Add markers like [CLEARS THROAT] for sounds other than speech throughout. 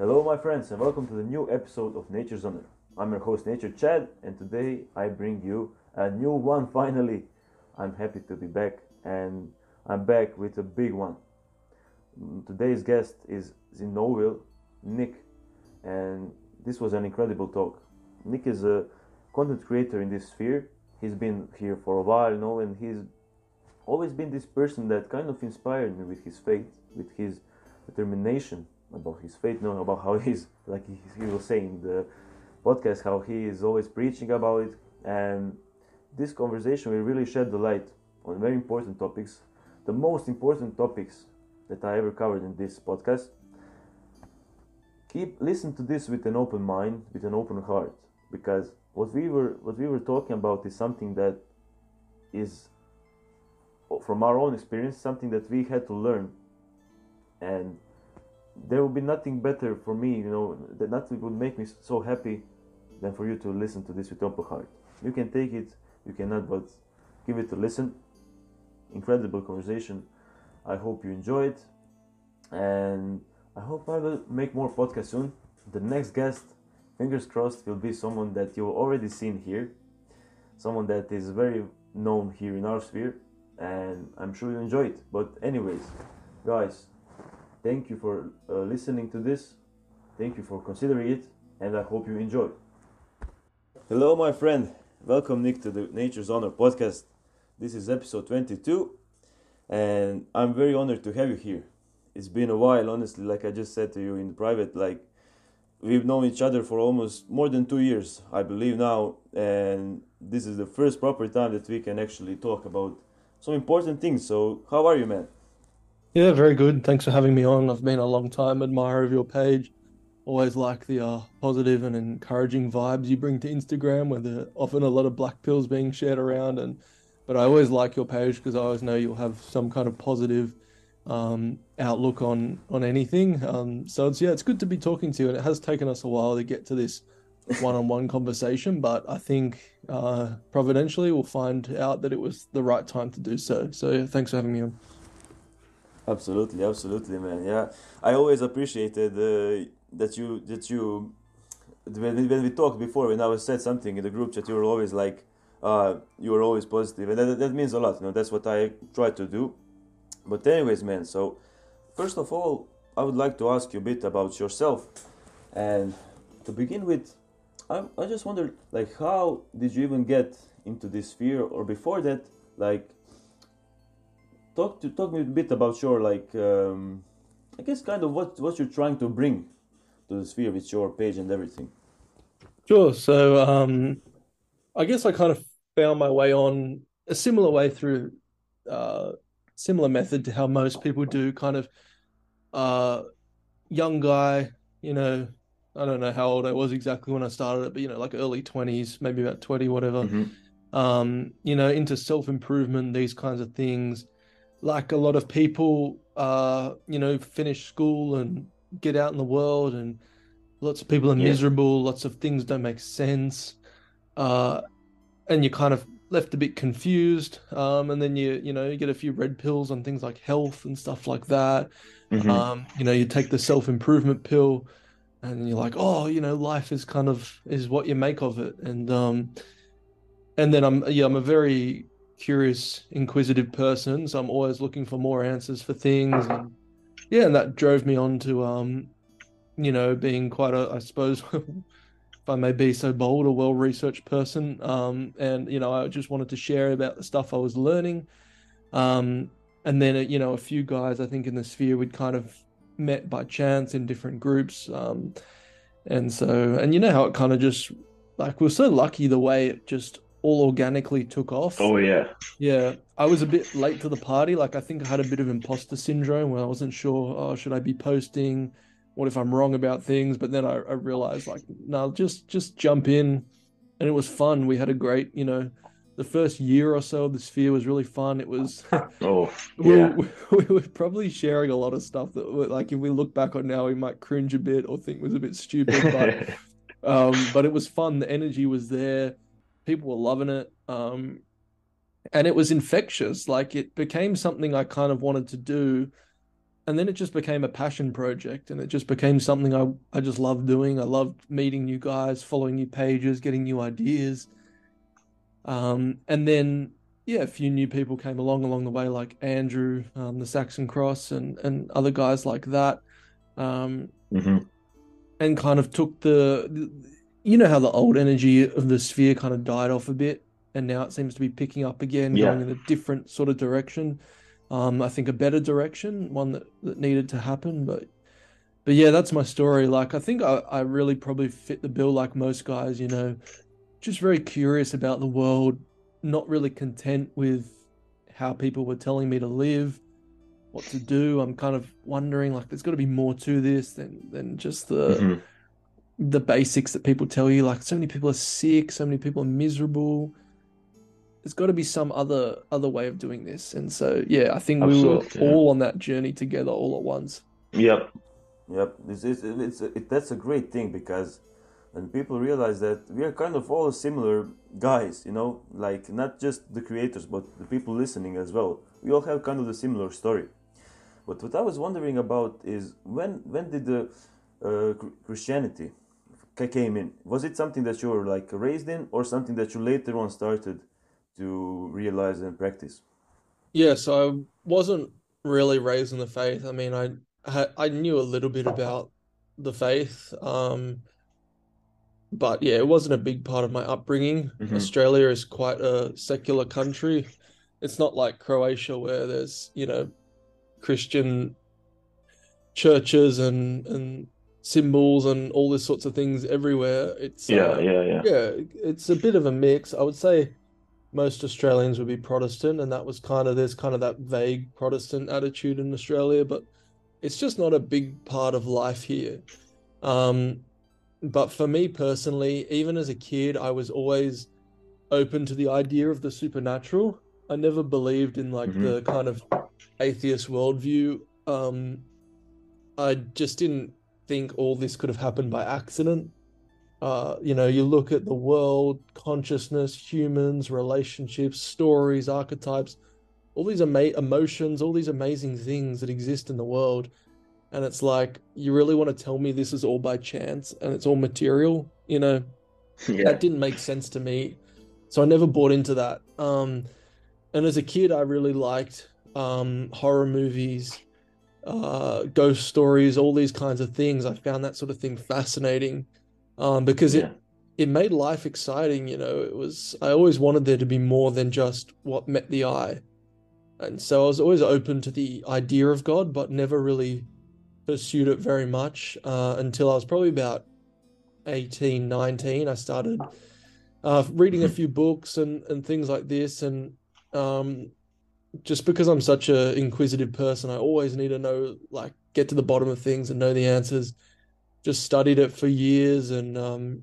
Hello, my friends, and welcome to the new episode of Nature's Honor. I'm your host, Nature Chad, and today I bring you a new one finally. I'm happy to be back, and I'm back with a big one. Today's guest is Zenoviel Nick, and this was an incredible talk. Nick is a content creator in this sphere. He's been here for a while, you know, and he's always been this person that kind of inspired me with his faith, with his determination about his faith, no, about how [LAUGHS] he's like he, he was saying the podcast, how he is always preaching about it, and this conversation will really shed the light on very important topics, the most important topics that I ever covered in this podcast. Keep listen to this with an open mind, with an open heart, because what we were what we were talking about is something that is from our own experience something that we had to learn and there would be nothing better for me you know that nothing would make me so happy than for you to listen to this with open heart. You can take it you cannot but give it a listen. Incredible conversation. I hope you enjoy it. And i hope i will make more podcasts soon. The next guest fingers crossed will be someone that you've already seen here. Someone that is very known here in our sphere and i'm sure you enjoy it. But anyways guys thank you for uh, listening to this. Thank you for considering it and i hope you enjoy. Hello my friend. Welcome nick to the nature's honor podcast. This is episode 22 and i'm very honored to have you here. It's been a while honestly like i just said to you in private like we've known each other for almost more than two years i believe now and this is the first proper time that we can actually talk about some important things. So how are you man Yeah, very good. Thanks for having me on. I've been a long time admirer of your page. Always like the uh, positive and encouraging vibes you bring to Instagram, where there often a lot of black pills being shared around. And but I always like your page because I always know you'll have some kind of positive um, outlook on on anything. Um, so it's yeah, it's good to be talking to you. And it has taken us a while to get to this one-on-one conversation, but I think uh, providentially we'll find out that it was the right time to do so. So yeah, thanks for having me on. Absolutely, absolutely, man. Yeah, I always appreciated uh, that you that you when we, when we talked before when I said something in the group chat, you were always like, uh, you were always positive, and that, that means a lot. You know, that's what I try to do. But anyways, man. So first of all, I would like to ask you a bit about yourself, and to begin with, I I just wondered like how did you even get into this sphere, or before that, like talk to talk me a bit about your like um, I guess kind of what what you're trying to bring to the sphere with your page and everything. Sure. So, um, I guess I kind of found my way on a similar way through uh, similar method to how most people do. Kind of uh, young guy, you know, I don't know how old I was exactly when I started it, but you know, like early twenties, maybe about twenty, whatever. Um, you know, into self improvement, these kinds of things. Like a lot of people, uh, you know, finish school and get out in the world and lots of people are Yeah. miserable lots of things don't make sense uh, and you're kind of left a bit confused um, and then you you know you get a few red pills on things like health and stuff like that Mhm. um, you know you take the self-improvement pill and you're like oh you know life is kind of is what you make of it and um and then i'm yeah i'm a very curious inquisitive person so i'm always looking for more answers for things and yeah and that drove me on to um you know being quite a i suppose [LAUGHS] if i may be so bold a well researched person. Um and you know i just wanted to share about the stuff i was learning. Um and then you know a few guys i think in the sphere we'd kind of met by chance in different groups. Um and so and you know how it kind of just like we're so lucky the way it just all organically took off Oh yeah. yeah, I was a bit late to the party. Like I think I had a bit of imposter syndrome where I wasn't sure, oh, should I be posting? What if I'm wrong about things? But then I, I realized like, no, just just jump in. And it was fun. We had a great, you know, the first year or so of the sphere was really fun. It was [LAUGHS] Oh [LAUGHS] we, yeah. were, [LAUGHS] we were probably sharing a lot of stuff that were, like if we look back on now we might cringe a bit or think was a bit stupid, but um, but it was fun. The energy was there. People were loving it. Um, and it was infectious. Like it became something I kind of wanted to do. and then it just became a passion project and it just became something I, I just loved doing. I loved meeting new guys, following new pages, getting new ideas. Um, and then yeah, a few new people came along along the way, like Andrew, um, the Saxon Cross, and and other guys like that, um, mm-hmm. and kind of took the, you know, how the old energy of the sphere kind of died off a bit, and now it seems to be picking up again, Yeah. going in a different sort of direction. Um, I think a better direction, one that, that needed to happen, but. But yeah, that's my story. Like, I think I, I really probably fit the bill, like most guys, you know, just very curious about the world, not really content with how people were telling me to live, what to do. I'm kind of wondering like there's got to be more to this than than just the Mhm. The basics that people tell you. Like so many people are sick, so many people are miserable. There's got to be some other other way of doing this. And so yeah, I think we were all on that journey together all at once. Yep, yep. This is it's it, that's a great thing because when people realize that we are kind of all similar guys, you know, like not just the creators but the people listening as well. We all have kind of the similar story. But what I was wondering about is when when did the uh, Christianity came in? Was it something that you were like raised in, or something that you later on started to realize and practice? Yeah, so I wasn't really raised in the faith. I mean, I I knew a little bit about the faith, um, but yeah, it wasn't a big part of my upbringing. Mhm. Australia is quite a secular country. It's not like Croatia where there's, you know, Christian churches and and symbols and all these sorts of things everywhere. It's Yeah, uh, yeah, yeah. yeah, it's a bit of a mix. I would say most Australians would be Protestant, and that was kind of there's kind of that vague Protestant attitude in Australia, but it's just not a big part of life here. Um, but for me personally, even as a kid, I was always open to the idea of the supernatural. I never believed in like Mhm. the kind of atheist worldview. Um, I just didn't think all this could have happened by accident. Uh, you know, you look at the world, consciousness, humans, relationships, stories, archetypes, all these ama- emotions, all these amazing things that exist in the world. And it's like, you really want to tell me this is all by chance and it's all material? You know, [LAUGHS] Yeah. that didn't make sense to me. So I never bought into that. Um, and as a kid, I really liked um, horror movies, uh, ghost stories, all these kinds of things. I found that sort of thing fascinating um, because it it made life exciting. You know, it was I always wanted there to be more than just what met the eye, and so I was always open to the idea of God, but never really pursued it very much uh, until I was probably about 18, 19. I started uh, reading a [LAUGHS] few books and, and things like this. And um, just because I'm such a inquisitive person, I always need to know, like, get to the bottom of things and know the answers. Just studied it for years and um,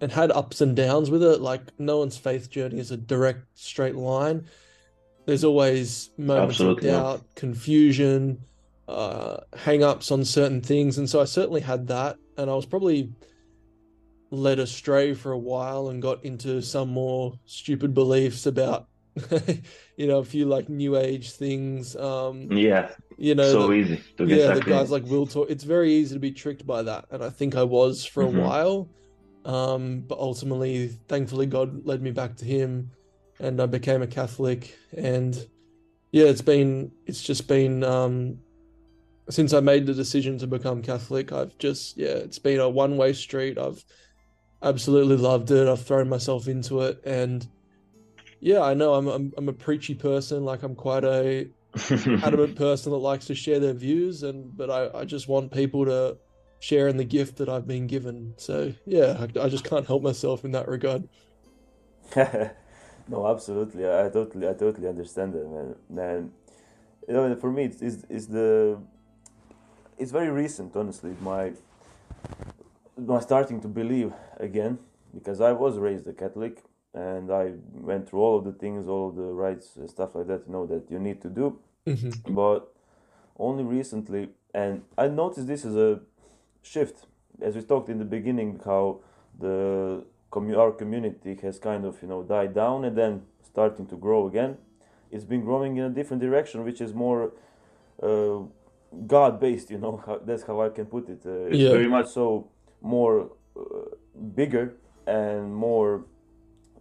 and had ups and downs with it. Like, no one's faith journey is a direct, straight line. There's always moments Absolutely, of doubt, confusion, uh, hang ups on certain things. And so I certainly had that. And I was probably led astray for a while and got into some more stupid beliefs about, [LAUGHS] you know, a few like new age things. Um, Yeah. you know, so the- easy to get yeah, the in. guys like Will talk. It's very easy to be tricked by that, and I think I was for a while. Um, but ultimately, thankfully, God led me back to Him, and I became a Catholic. And yeah, it's been it's just been um, since I made the decision to become Catholic. I've just yeah, it's been a one way street. I've absolutely loved it. I've thrown myself into it, and yeah, I know I'm I'm, I'm a preachy person. Like I'm quite a adamant [LAUGHS] person that likes to share their views and but I, I just want people to share in the gift that I've been given so yeah I, I just can't help myself in that regard [LAUGHS] no, absolutely. I totally, I totally understand that, man. And you know, for me, it's, it's, it's the, it's very recent, honestly. My, my starting to believe again because I was raised a Catholic and I went through all of the things, all of the rites and stuff like that. You know that you need to do, Mhm. but only recently, and I noticed this as a shift, as we talked in the beginning, how the commu- our community has kind of you know died down and then starting to grow again. It's been growing in a different direction, which is more uh, God based. You know, how, that's how I can put it. Uh, it's Yeah. very much so more uh, bigger and more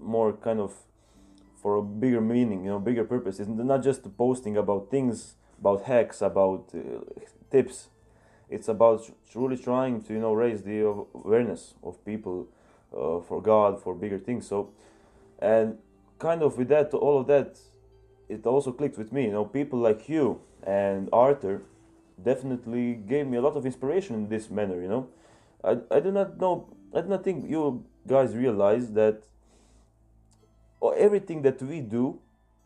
more kind of for a bigger meaning. You know, bigger purpose. It's not just posting about things, about hacks, about uh, tips. It's about truly trying to you know raise the awareness of people uh, for God, for bigger things. So, and kind of with that, all of that, it also clicked with me. You know, people like you and Arthur definitely gave me a lot of inspiration in this manner. You know, I I do not know. I do not think you guys realize that or everything that we do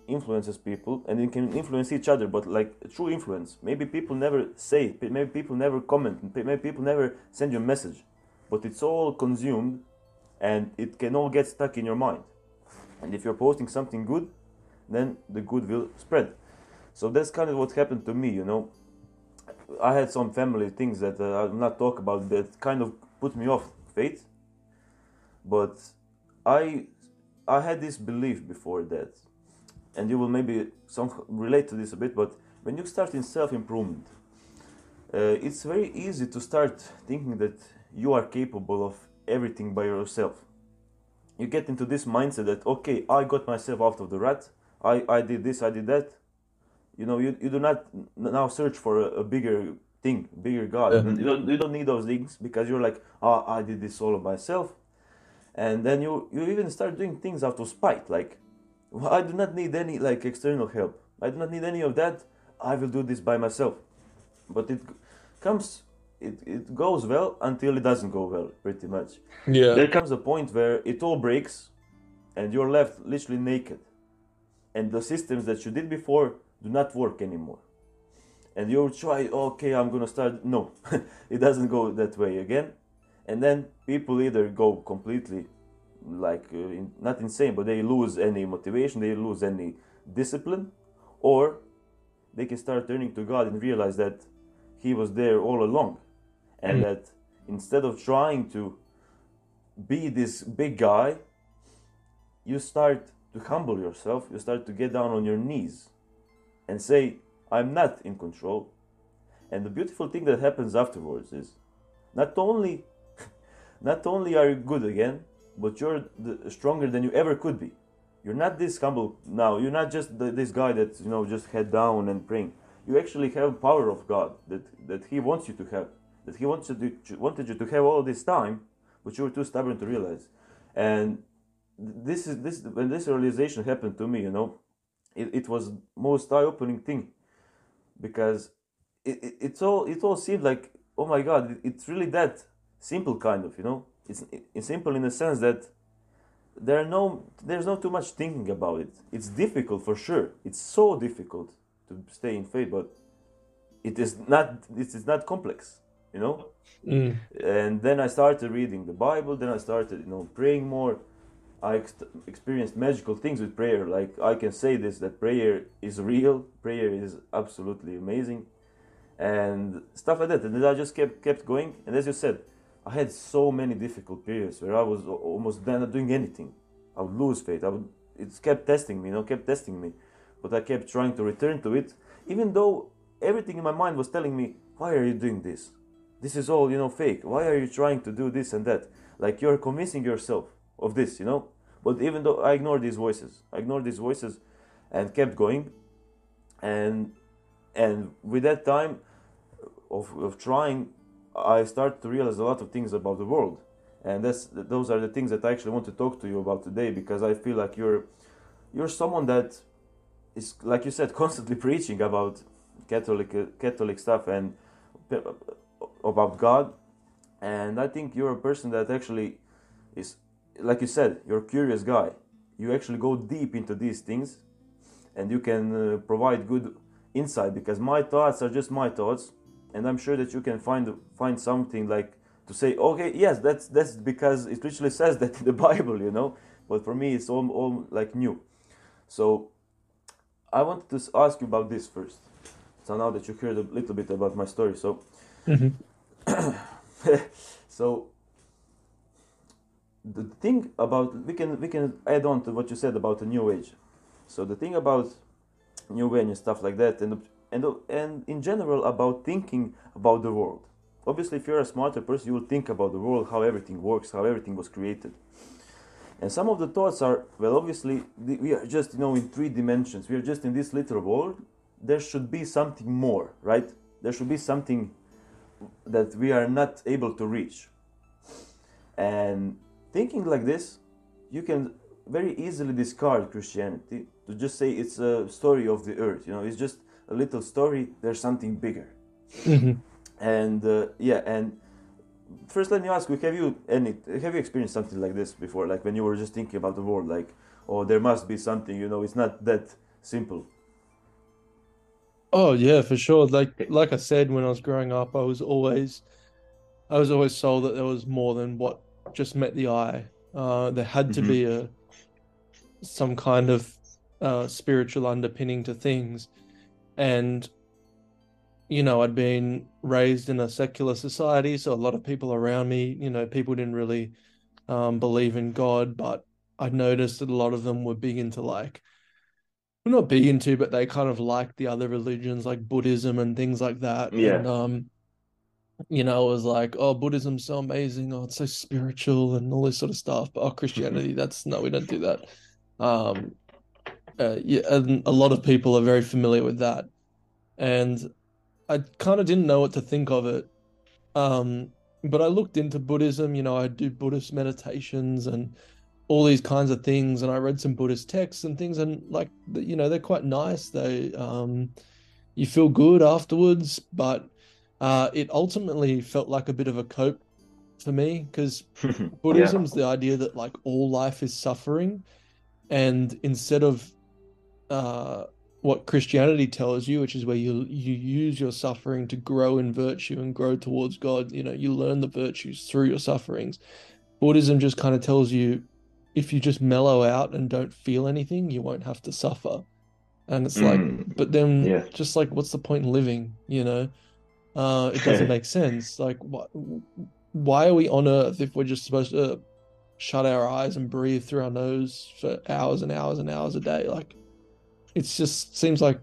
influences people and it can influence each other but like true influence. Maybe people never say maybe people never comment maybe people never send you a message but it's all consumed and it can all get stuck in your mind. And if you're posting something good then the good will spread. So that's kind of what happened to me you know. I had some family things that uh, i'll not talk about that kind of put me off faith but i i had this belief before that and you will maybe some relate to this a bit but when you start in self-improvement uh, it's very easy to start thinking that you are capable of everything by yourself. You get into this mindset that okay i got myself out of the rut. I, I did this i did that. You know you, you do not now search for a, a bigger thing bigger god. Yeah. you, don't, you don't need those things because you're like oh i did this all by myself and then you you even start doing things out of spite like well, i do not need any like external help. I do not need any of that. I will do this by myself. But it comes it, it goes well until it doesn't go well pretty much. Yeah. there comes a point where it all breaks and you're left literally naked. And the systems that you did before do not work anymore. And you try okay i'm gonna start no [LAUGHS] it doesn't go that way again and then people either go completely like uh, in, not insane but they lose any motivation they lose any discipline or they can start turning to god and realize that he was there all along and Mm. that instead of trying to be this big guy you start to humble yourself you start to get down on your knees and say i'm not in control and the beautiful thing that happens afterwards is not only not only are you good again but you're the, stronger than you ever could be. You're not this humble now. You're not just the, this guy that you know just head down and praying. You actually have power of god that that he wants you to have that he wants you to, wanted you to have all this time but you were too stubborn to realize. And this is this when this realization happened to me you know it, it was most eye-opening thing because it, it, it's all it all seemed like oh my god it, it's really that simple kind of you know it's it's simple in the sense that there are no there's not too much thinking about it it's difficult for sure it's so difficult to stay in faith but it is not it is not complex you know Mm. and then I started reading the Bible. Then I started, you know, praying more. I ex- experienced magical things with prayer. Like I can say this: that prayer is real. Prayer is absolutely amazing, and stuff like that. And then I just kept kept going. And as you said, I had so many difficult periods where I was almost not doing anything. I would lose faith. I would. It kept testing me, you know, kept testing me, but I kept trying to return to it, even though everything in my mind was telling me, "Why are you doing this? this is all you know fake why are you trying to do this and that like you're convincing yourself of this you know but even though i ignored these voices i ignored these voices and kept going and and with that time of, of trying i start to realize a lot of things about the world. And that's those are the things that i actually want to talk to you about today because i feel like you're you're someone that is like you said [LAUGHS] constantly preaching about catholic uh, catholic stuff and about God, and I think you're a person that actually is, like you said, you're a curious guy. You actually go deep into these things, and you can uh, provide good insight because my thoughts are just my thoughts, and I'm sure that you can find find something like to say, okay, yes, that's that's because it literally says that in the [LAUGHS] Bible, you know. But for me, it's all all like new. So I wanted to ask you about this first. So now that you heard a little bit about my story, so Mhm. [COUGHS] so the thing about we can we can add on to what you said about the new age so the thing about new age and stuff like that and and and in general about thinking about the world. Obviously, if you're a smarter person, you will think about the world, how everything works, how everything was created. And some of the thoughts are, well, obviously, we are just, you know, in three dimensions. We are just in this little world. There should be something more, right? There should be something that we are not able to reach. And thinking like this, you can very easily discard Christianity to just say it's a story of the earth. You know, it's just a little story. There's something bigger. Mm-hmm. And uh, yeah, and first let me ask you: Have you any? Have you experienced something like this before? Like when you were just thinking about the world, like, oh, there must be something. You know, it's not that simple. Oh yeah, for sure. Like like I said, when I was growing up, I was always, I was always sold that there was more than what just met the eye. Uh, there had to mm-hmm. be a some kind of uh, spiritual underpinning to things, and you know, I'd been raised in a secular society, so a lot of people around me, you know, people didn't really um, believe in God, but I noticed that a lot of them were big into like, well, not big into, but they kind of liked the other religions like Buddhism and things like that. Yeah. And, um, you know, it was like, oh, Buddhism's so amazing. Oh, it's so spiritual and all this sort of stuff. But oh, Christianity, that's no, we don't do that. Um, uh, yeah, and a lot of people are very familiar with that. And I kind of didn't know what to think of it. Um, but I looked into Buddhism, you know, I do Buddhist meditations and all these kinds of things. And I read some Buddhist texts and things, and like, you know, they're quite nice. They, um, you feel good afterwards, but uh, it ultimately felt like a bit of a cope for me because [LAUGHS] Buddhism's yeah. the idea that like all life is suffering. And instead of, uh, what Christianity tells you, which is where you you use your suffering to grow in virtue and grow towards God. You know, you learn the virtues through your sufferings. Buddhism just kind of tells you if you just mellow out and don't feel anything, you won't have to suffer. And it's like, mm, but then yeah. just like, what's the point in living? You know, uh, it doesn't [LAUGHS] make sense. Like, what? Why are we on Earth if we're just supposed to shut our eyes and breathe through our nose for hours and hours and hours a day? Like, it just seems like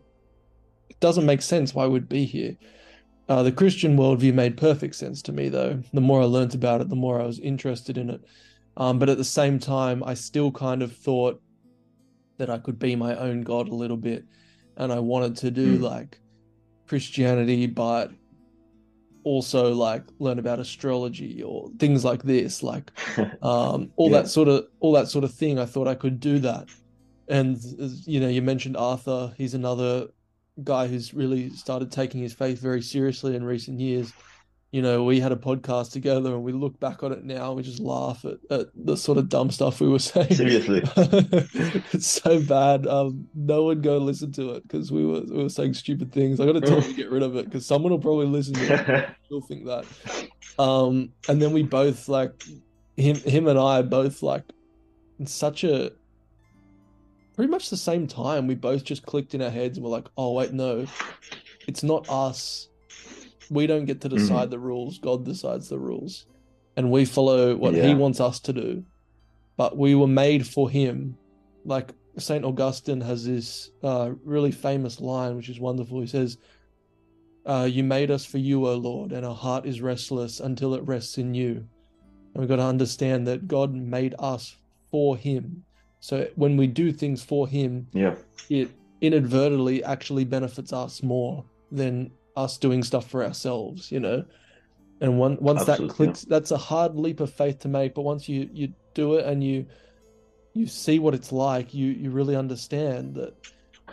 it doesn't make sense why we'd be here. Uh, the Christian worldview made perfect sense to me, though. The more I learnt about it, the more I was interested in it. Um, but at the same time, I still kind of thought that I could be my own God a little bit. And I wanted to do mm. like Christianity, but also like learn about astrology or things like this, like [LAUGHS] um, all yeah. that sort of all that sort of thing. I thought I could do that and you know you mentioned arthur. He's another guy who's really started taking his faith very seriously in recent years. You know we had a podcast together and we look back on it now and we just laugh at, at the sort of dumb stuff we were [LAUGHS] saying. Seriously. [LAUGHS] It's so bad. Um no one go listen to it because we were we were saying stupid things. I gotta tell you to get rid of it because someone will probably listen to it. [LAUGHS] Will think that. Um and then we both like him him and i both like in such a pretty much the same time, we both just clicked in our heads and we're like, oh, wait, no, it's not us. We don't get to mm-hmm. decide mm. the rules. God decides the rules. And we follow what yeah. he wants us to do. But we were made for him. Like St. Augustine has this uh, really famous line, which is wonderful. He says, uh, You made us for you, O Lord, and our heart is restless until it rests in you. And we've got to understand that God made us for him so when we do things for him, yeah, it inadvertently actually benefits us more than us doing stuff for ourselves, you know. And one, once Absolutely, that clicks, yeah. that's a hard leap of faith to make. But once you you do it and you you see what it's like, you you really understand that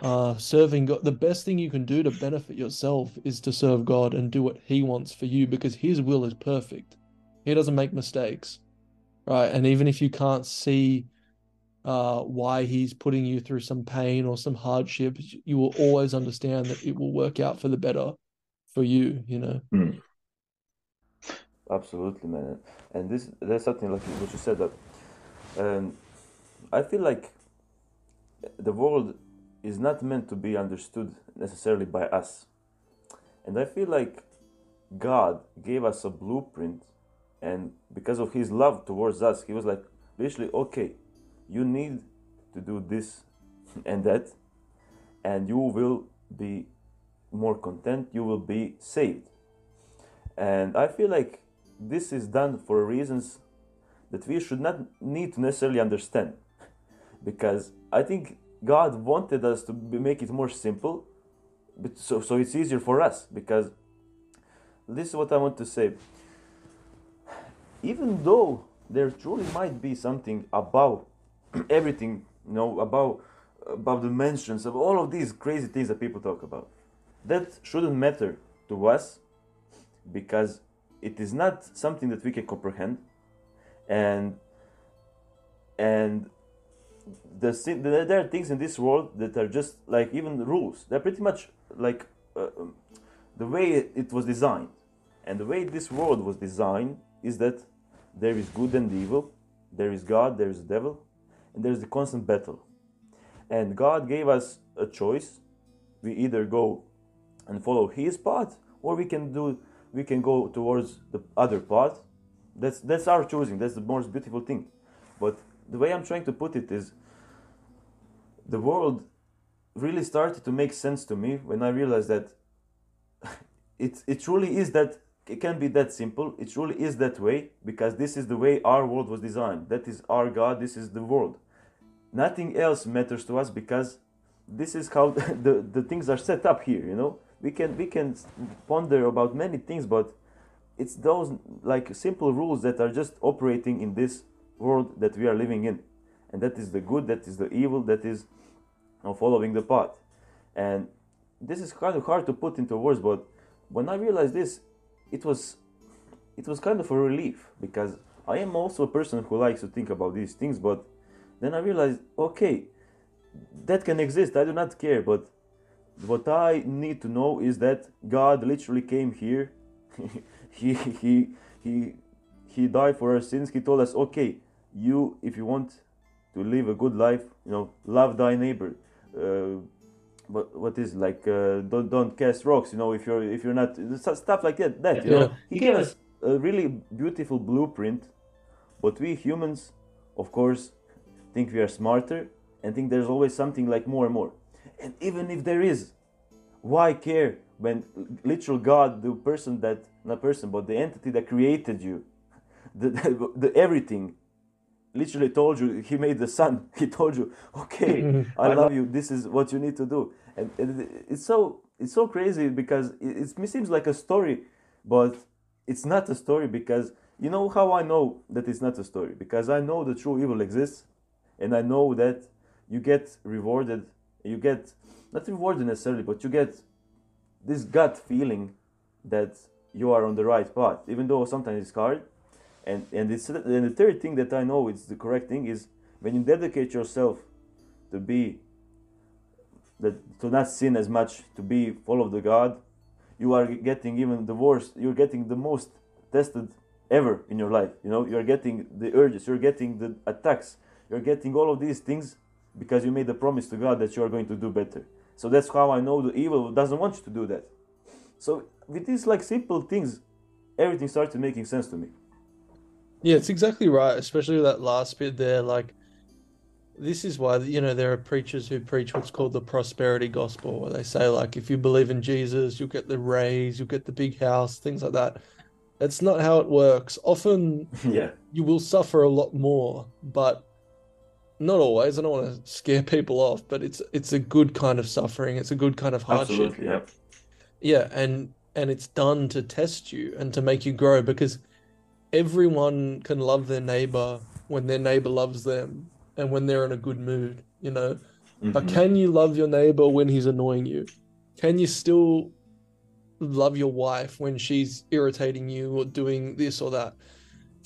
uh, serving God, the best thing you can do to benefit yourself is to serve God and do what He wants for you because His will is perfect. He doesn't make mistakes, right? And even if you can't see uh, why he's putting you through some pain or some hardship, you will always understand that it will work out for the better for you, you know. Mm. Absolutely, man. And this there's something like what you said that um, I feel like the world is not meant to be understood necessarily by us. And I feel like God gave us a blueprint and because of his love towards us, he was like literally okay, you need to do this and that and you will be more content, you will be saved. And I feel like this is done for reasons that we should not need to necessarily understand. Because I think God wanted us to make it more simple, so, so it's easier for us. Because this is what I want to say. Even though there truly might be something about everything, you know, about about the mentions of all of these crazy things that people talk about. That shouldn't matter to us because it is not something that we can comprehend. And and the, the there are things in this world that are just like even rules. They're pretty much like uh, um, the way it was designed. And the way this world was designed is that there is good and evil there is god there is the devil and there is the constant battle. And god gave us a choice. We either go and follow his path or we can do we can go towards the other path. That's that's our choosing. That's the most beautiful thing. But the way i'm trying to put it is the world really started to make sense to me when i realized that [LAUGHS] it it truly is that it can be that simple. It truly is that way because this is the way our world was designed. That is our god. This is the world nothing else matters to us because this is how [LAUGHS] the, the things are set up here you know? We can we can ponder about many things but it's those like simple rules that are just operating in this world that we are living in. And that is the good that is the evil that is following the path. And this is kind of hard to put into words but when i realized this it was it was kind of a relief because i am also a person who likes to think about these things but then i realized okay that can exist i do not care but what i need to know is that god literally came here. [LAUGHS] He he he he died for our sins. He told us okay you if you want to live a good life you know love thy neighbor. Uh, what what is like uh, don't don't cast rocks you know if you're if you're not stuff like that that you Yeah. know. He gave us a really beautiful blueprint but we humans of course think we are smarter and think there's always something like more and more. And even if there is why care when literal god the person that not person but the entity that created you [LAUGHS] the, the, [LAUGHS] the everything literally told you he made the sun [LAUGHS] he told you okay i love you this is what you need to do. And, and it's so it's so crazy because it, it seems like a story but it's not a story because you know how i know that it's not a story? Because i know the true evil exists and i know that you get rewarded you get not rewarded necessarily but you get this gut feeling that you are on the right path even though sometimes it's hard. And and it's and the third thing that I know is the correct thing is when you dedicate yourself to be that to not sin as much to be full of the God you are getting even the worst you're getting the most tested ever in your life. You know you're getting the urges you're getting the attacks you're getting all of these things because you made a promise to God that you are going to do better so that's how I know the evil doesn't want you to do that so with these like simple things everything started making sense to me Yeah, it's exactly right, especially that last bit there. Like, this is why, you know, there are preachers who preach what's called the prosperity gospel, where they say, like, if you believe in Jesus, you'll get the raise, you'll get the big house, things like that. That's not how it works. Often [LAUGHS] yeah you will suffer a lot more, but not always. I don't want to scare people off, but it's it's a good kind of suffering. It's a good kind of hardship. absolutely yeah Yeah, and and it's done to test you and to make you grow because everyone can love their neighbor when their neighbor loves them and when they're in a good mood, you know. But Mhm. can you love your neighbor when he's annoying you? Can you still love your wife when she's irritating you or doing this or that?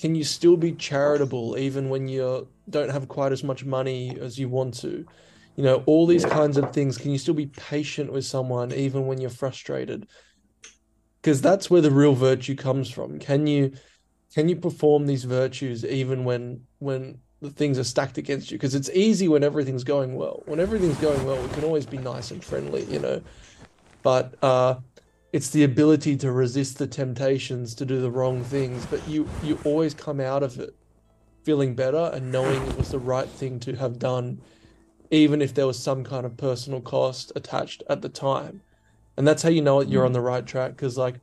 Can you still be charitable even when you don't have quite as much money as you want to? You know, all these kinds of things. Can you still be patient with someone even when you're frustrated? Because that's where the real virtue comes from. Can you can you perform these virtues even when when the things are stacked against you? Because it's easy when everything's going well. When everything's going well, we can always be nice and friendly, you know. But uh it's the ability to resist the temptations to do the wrong things, but you you always come out of it feeling better and knowing it was the right thing to have done, even if there was some kind of personal cost attached at the time. and that's how you know you're Mm. on the right track because like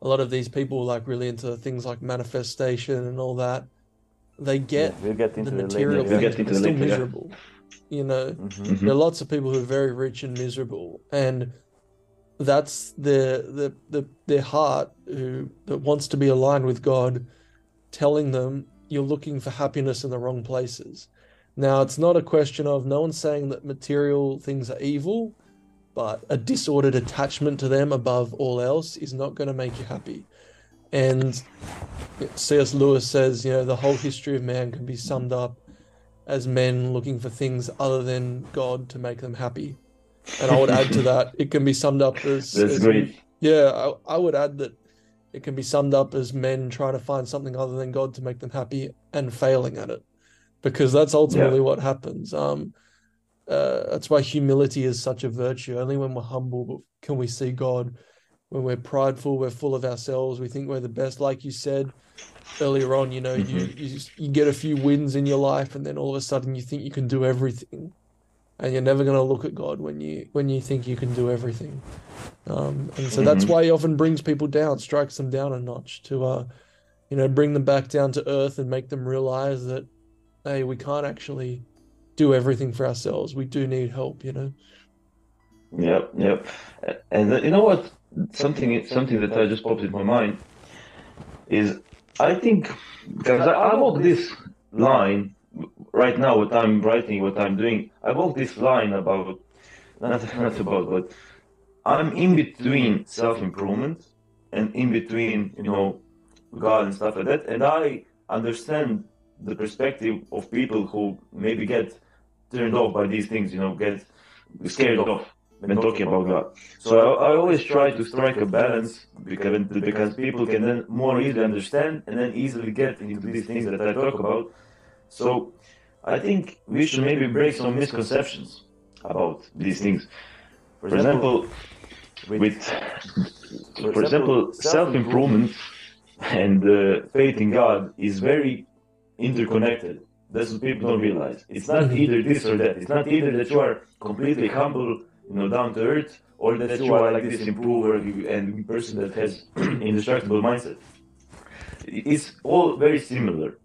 a lot of these people like really into things like manifestation and all that they get Yeah, we'll get into the it later. material We'll things get but into they're it still later, yeah. miserable you know Mhm. Mhm. there are lots of people who are very rich and miserable and that's their the the their heart who that wants to be aligned with God telling them you're looking for happiness in the wrong places. Now it's not a question of no one's saying that material things are evil, but a disordered attachment to them above all else is not going to make you happy. And C.S. Lewis says, you know, the whole history of man can be summed up as men looking for things other than God to make them happy. And I would add to [LAUGHS] that, it can be summed up as, That's as- great. yeah, I, I would add that it can be summed up as men trying to find something other than God to make them happy and failing at it, because that's ultimately what happens. Um, uh, that's why humility is such a virtue. Only when we're humble can we see God. When we're prideful, we're full of ourselves. We think we're the best. Like you said earlier on, you know, you, you you get a few wins in your life, and then all of a sudden you think you can do everything, and you're never going to look at God when you when you think you can do everything. Um, and so that's why he often brings people down, strikes them down a notch to, uh, you know, bring them back down to earth and make them realize that, hey, we can't actually do everything for ourselves. We do need help, you know. Yep, yep. And you know what? Something, something that I just popped in my mind is I think because I, I walk this line right now. What I'm writing, what I'm doing, I walk this line about [LAUGHS] not not about, but I'm in between self-improvement and in between, you know, God and stuff like that. And I understand the perspective of people who maybe get turned off by these things, you know, get scared off when talking about God. So I, I always try to strike a balance because because people can then more easily understand and then easily get into these things that I talk about. So I think we should maybe break some misconceptions about these things. For example, with for example, self-improvement and uh, faith in God is very interconnected. That's what people don't realize. It's not either this or that. It's not either that you are completely humble, you know, down to earth, or that you are like this improver and person that has [CLEARS THROAT] indestructible mindset. It's all very similar.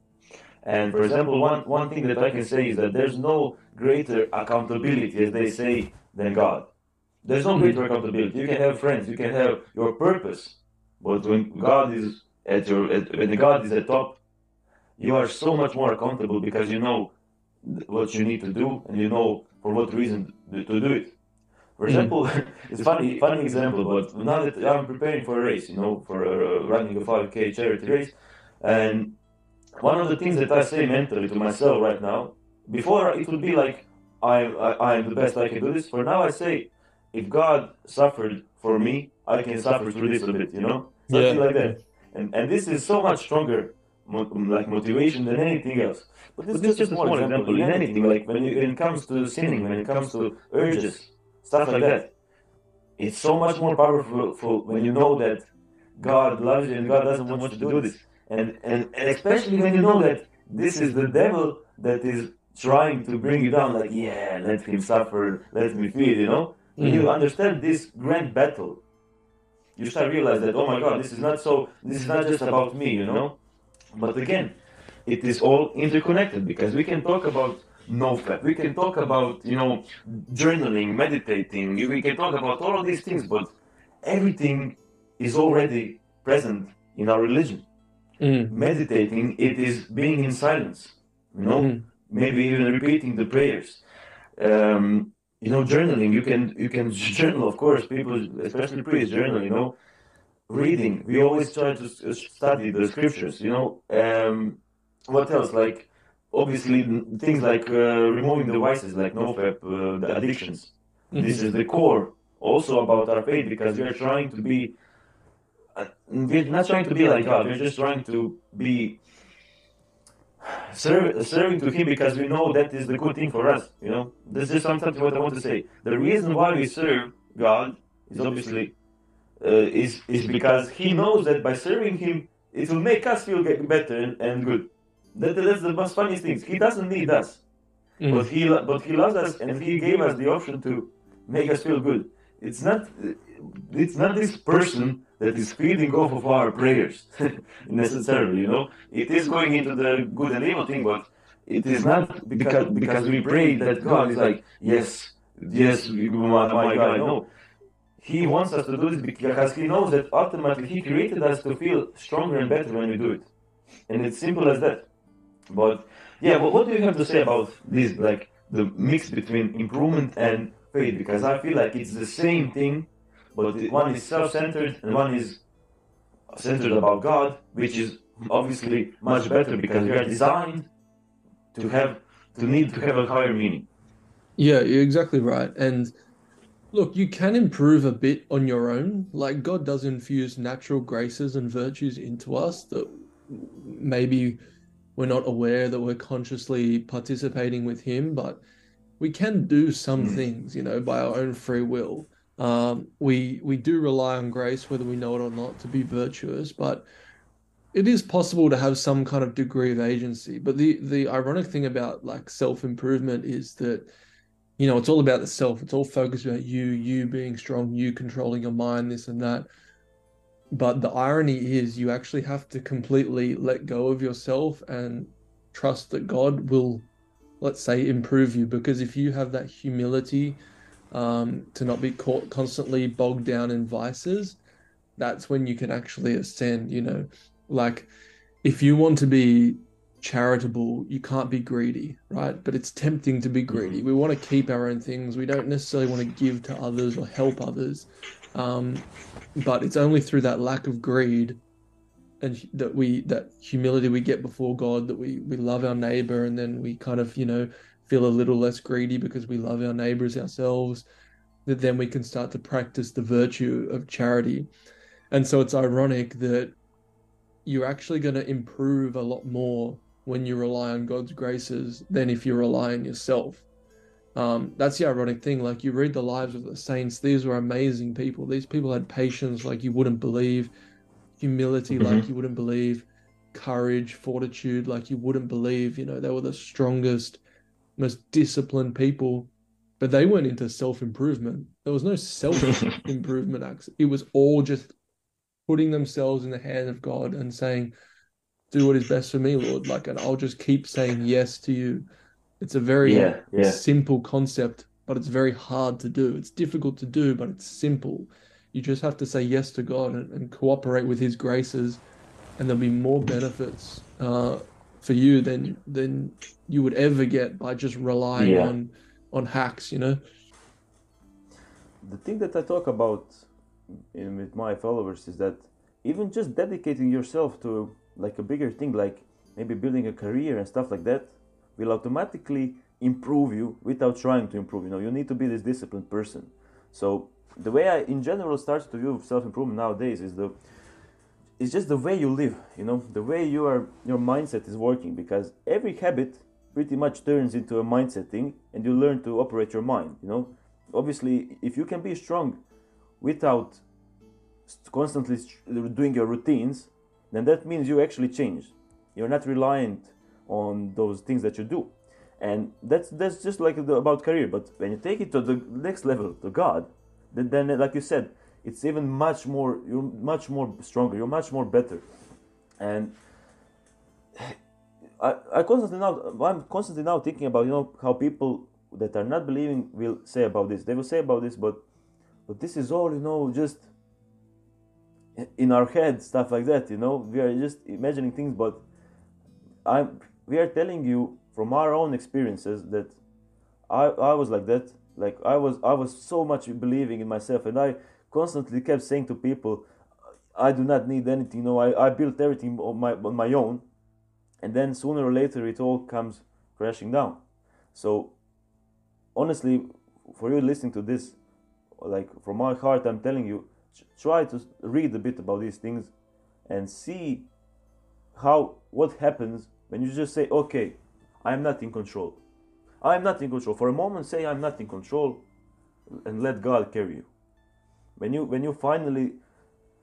And for example, one, one thing that I can say is that there's no greater accountability, as they say, than God. There's no greater accountability. You can have friends, you can have your purpose, but when God is at your, at, when God is at top, you are so much more accountable because you know what you need to do and you know for what reason to do it. For example, [LAUGHS] it's funny, funny example, but now that I'm preparing for a race, you know, for uh, running a 5k charity race, and one of the things that I say mentally to myself right now, before it would be like I, I I am the best I can do this. For now, I say, if God suffered for me, I can suffer through this a bit, you know, something Yeah. like that. And and this is so much stronger, mo- like motivation than anything else. But this is just a small example in anything. Like when, you, when it comes to sinning, when it comes to urges, stuff like that. It's so much more powerful for when you know that God loves you and God doesn't want you to do this. And, and, and especially when you know that this is the devil that is trying to bring you down, like, yeah, let him suffer, let me feel, you know? When you mm-hmm. understand this grand battle, you start realize that, oh my God, this is not so, this is not just about me, you know? But again, it is all interconnected because we can talk about NoFap, we can talk about, you know, journaling, meditating, we can talk about all of these things, but everything is already present in our religion. Mm. Meditating, it is being in silence, you know, Mm. maybe even repeating the prayers. Um, you know, journaling, you can you can [LAUGHS] journal, of course, people, especially priests, journal, you know, reading. We always try to study the scriptures, you know. Um, what else? Like, obviously, things like uh, removing the vices, like NoFap, uh, the addictions. This is the core also about our faith because we are trying to be, we're not trying to be like God, we're just trying to be serve, serving to Him because we know that is the good thing for us, you know. This is something what I want to say. The reason why we serve God is obviously uh, is is because He knows that by serving Him, it will make us feel better and, and good. That, that's the most funniest thing. He doesn't need us, Mm. but he but he loves us and he gave us the option to make us feel good. it's not it's not this person that is feeding off of our prayers [LAUGHS] necessarily. You know, it is going into the good and evil thing, but it is not because because we pray that God is like yes, yes, my, my God, no. He wants us to do this because he knows that ultimately he created us to feel stronger and better when we do it, and it's simple as that. But yeah, but what do you have to say about this, like the mix between improvement and faith? Because I feel like it's the same thing, but one is self-centered and one is centered about God, which is obviously much better because we are designed to have to need to have a higher meaning. Yeah, you're exactly right. And look, you can improve a bit on your own. Like God does infuse natural graces and virtues into us that maybe we're not aware that we're consciously participating with Him, but we can do some mm. things, you know, by our own free will. Um, we we do rely on grace, whether we know it or not, to be virtuous, but it is possible to have some kind of degree of agency. But the the ironic thing about like self improvement is that you know it's all about the self. It's all focused about you, you being strong, you controlling your mind, this and that. But the irony is, you actually have to completely let go of yourself and trust that God will, let's say, improve you. Because if you have that humility um, to not be caught constantly bogged down in vices, that's when you can actually ascend. You know, like if you want to be charitable, you can't be greedy, right? But it's tempting to be greedy. We want to keep our own things. We don't necessarily want to give to others or help others. Um, but it's only through that lack of greed and that we that humility we get before God that we we love our neighbor and then we kind of you know feel a little less greedy because we love our neighbors ourselves that then we can start to practice the virtue of charity and so it's ironic that you're actually going to improve a lot more when you rely on God's graces than if you rely on yourself um, that's the ironic thing. Like you read the lives of the saints; these were amazing people. These people had patience like you wouldn't believe, humility mm-hmm. like you wouldn't believe, courage, fortitude like you wouldn't believe. You know, they were the strongest, most disciplined people, but they went into self improvement. There was no [LAUGHS] self improvement acts. It was all just putting themselves in the hand of God and saying, "Do what is best for me, Lord." Like, and I'll just keep saying yes to you it's a very yeah, yeah. simple concept, but it's very hard to do. It's difficult to do, but it's simple. You just have to say yes to God and, and cooperate with His graces, and there'll be more benefits uh, for you than than you would ever get by just relying yeah. on on hacks. You know. The thing that I talk about in, with my followers is that even just dedicating yourself to like a bigger thing, like maybe building a career and stuff like that, will automatically improve you without trying to improve. You know, you need to be this disciplined person. So the way I, in general, start to view self-improvement nowadays is the it's just the way you live. You know, the way you are, your mindset is working. Because every habit pretty much turns into a mindset thing, and you learn to operate your mind. You know, obviously, if you can be strong without constantly doing your routines, then that means you actually change. You're not reliant on those things that you do and that's that's just like the, about career but when you take it to the next level to god then, then like you said it's even much more you're much more stronger you're much more better. And I, I constantly now i'm constantly now thinking about you know how people that are not believing will say about this. They will say about this but but this is all you know just in our head stuff like that you know? We are just imagining things but i'm we are telling you from our own experiences that I, I was like that. Like I was I was so much believing in myself and I constantly kept saying to people I do not need anything you know I, I built everything on my on my own and then sooner or later it all comes crashing down so honestly for you listening to this like from my heart I'm telling you try to read a bit about these things and see how what happens when you just say, okay, I'm not in control. I'm not in control. For a moment, say I'm not in control, and let God carry you. When you when you finally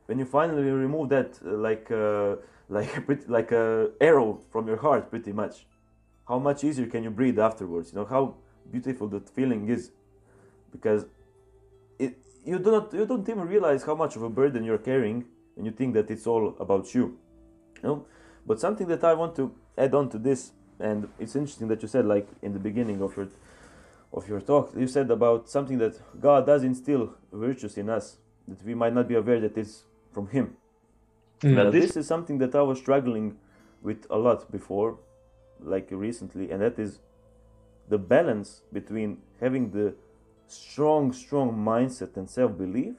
when you finally remove that uh, like uh, [LAUGHS] like pretty, like a arrow from your heart, pretty much, how much easier can you breathe afterwards? You know how beautiful that feeling is, because it you do not you don't even realize how much of a burden you're carrying and you think that it's all about you. You know? But something that i want to add on to this and it's interesting that you said like in the beginning of your of your talk you said about something that god does instill virtues in us that we might not be aware that it's from him Mm. Now, this is something that I was struggling with a lot before, like recently, and that is the balance between having the strong, strong mindset and self belief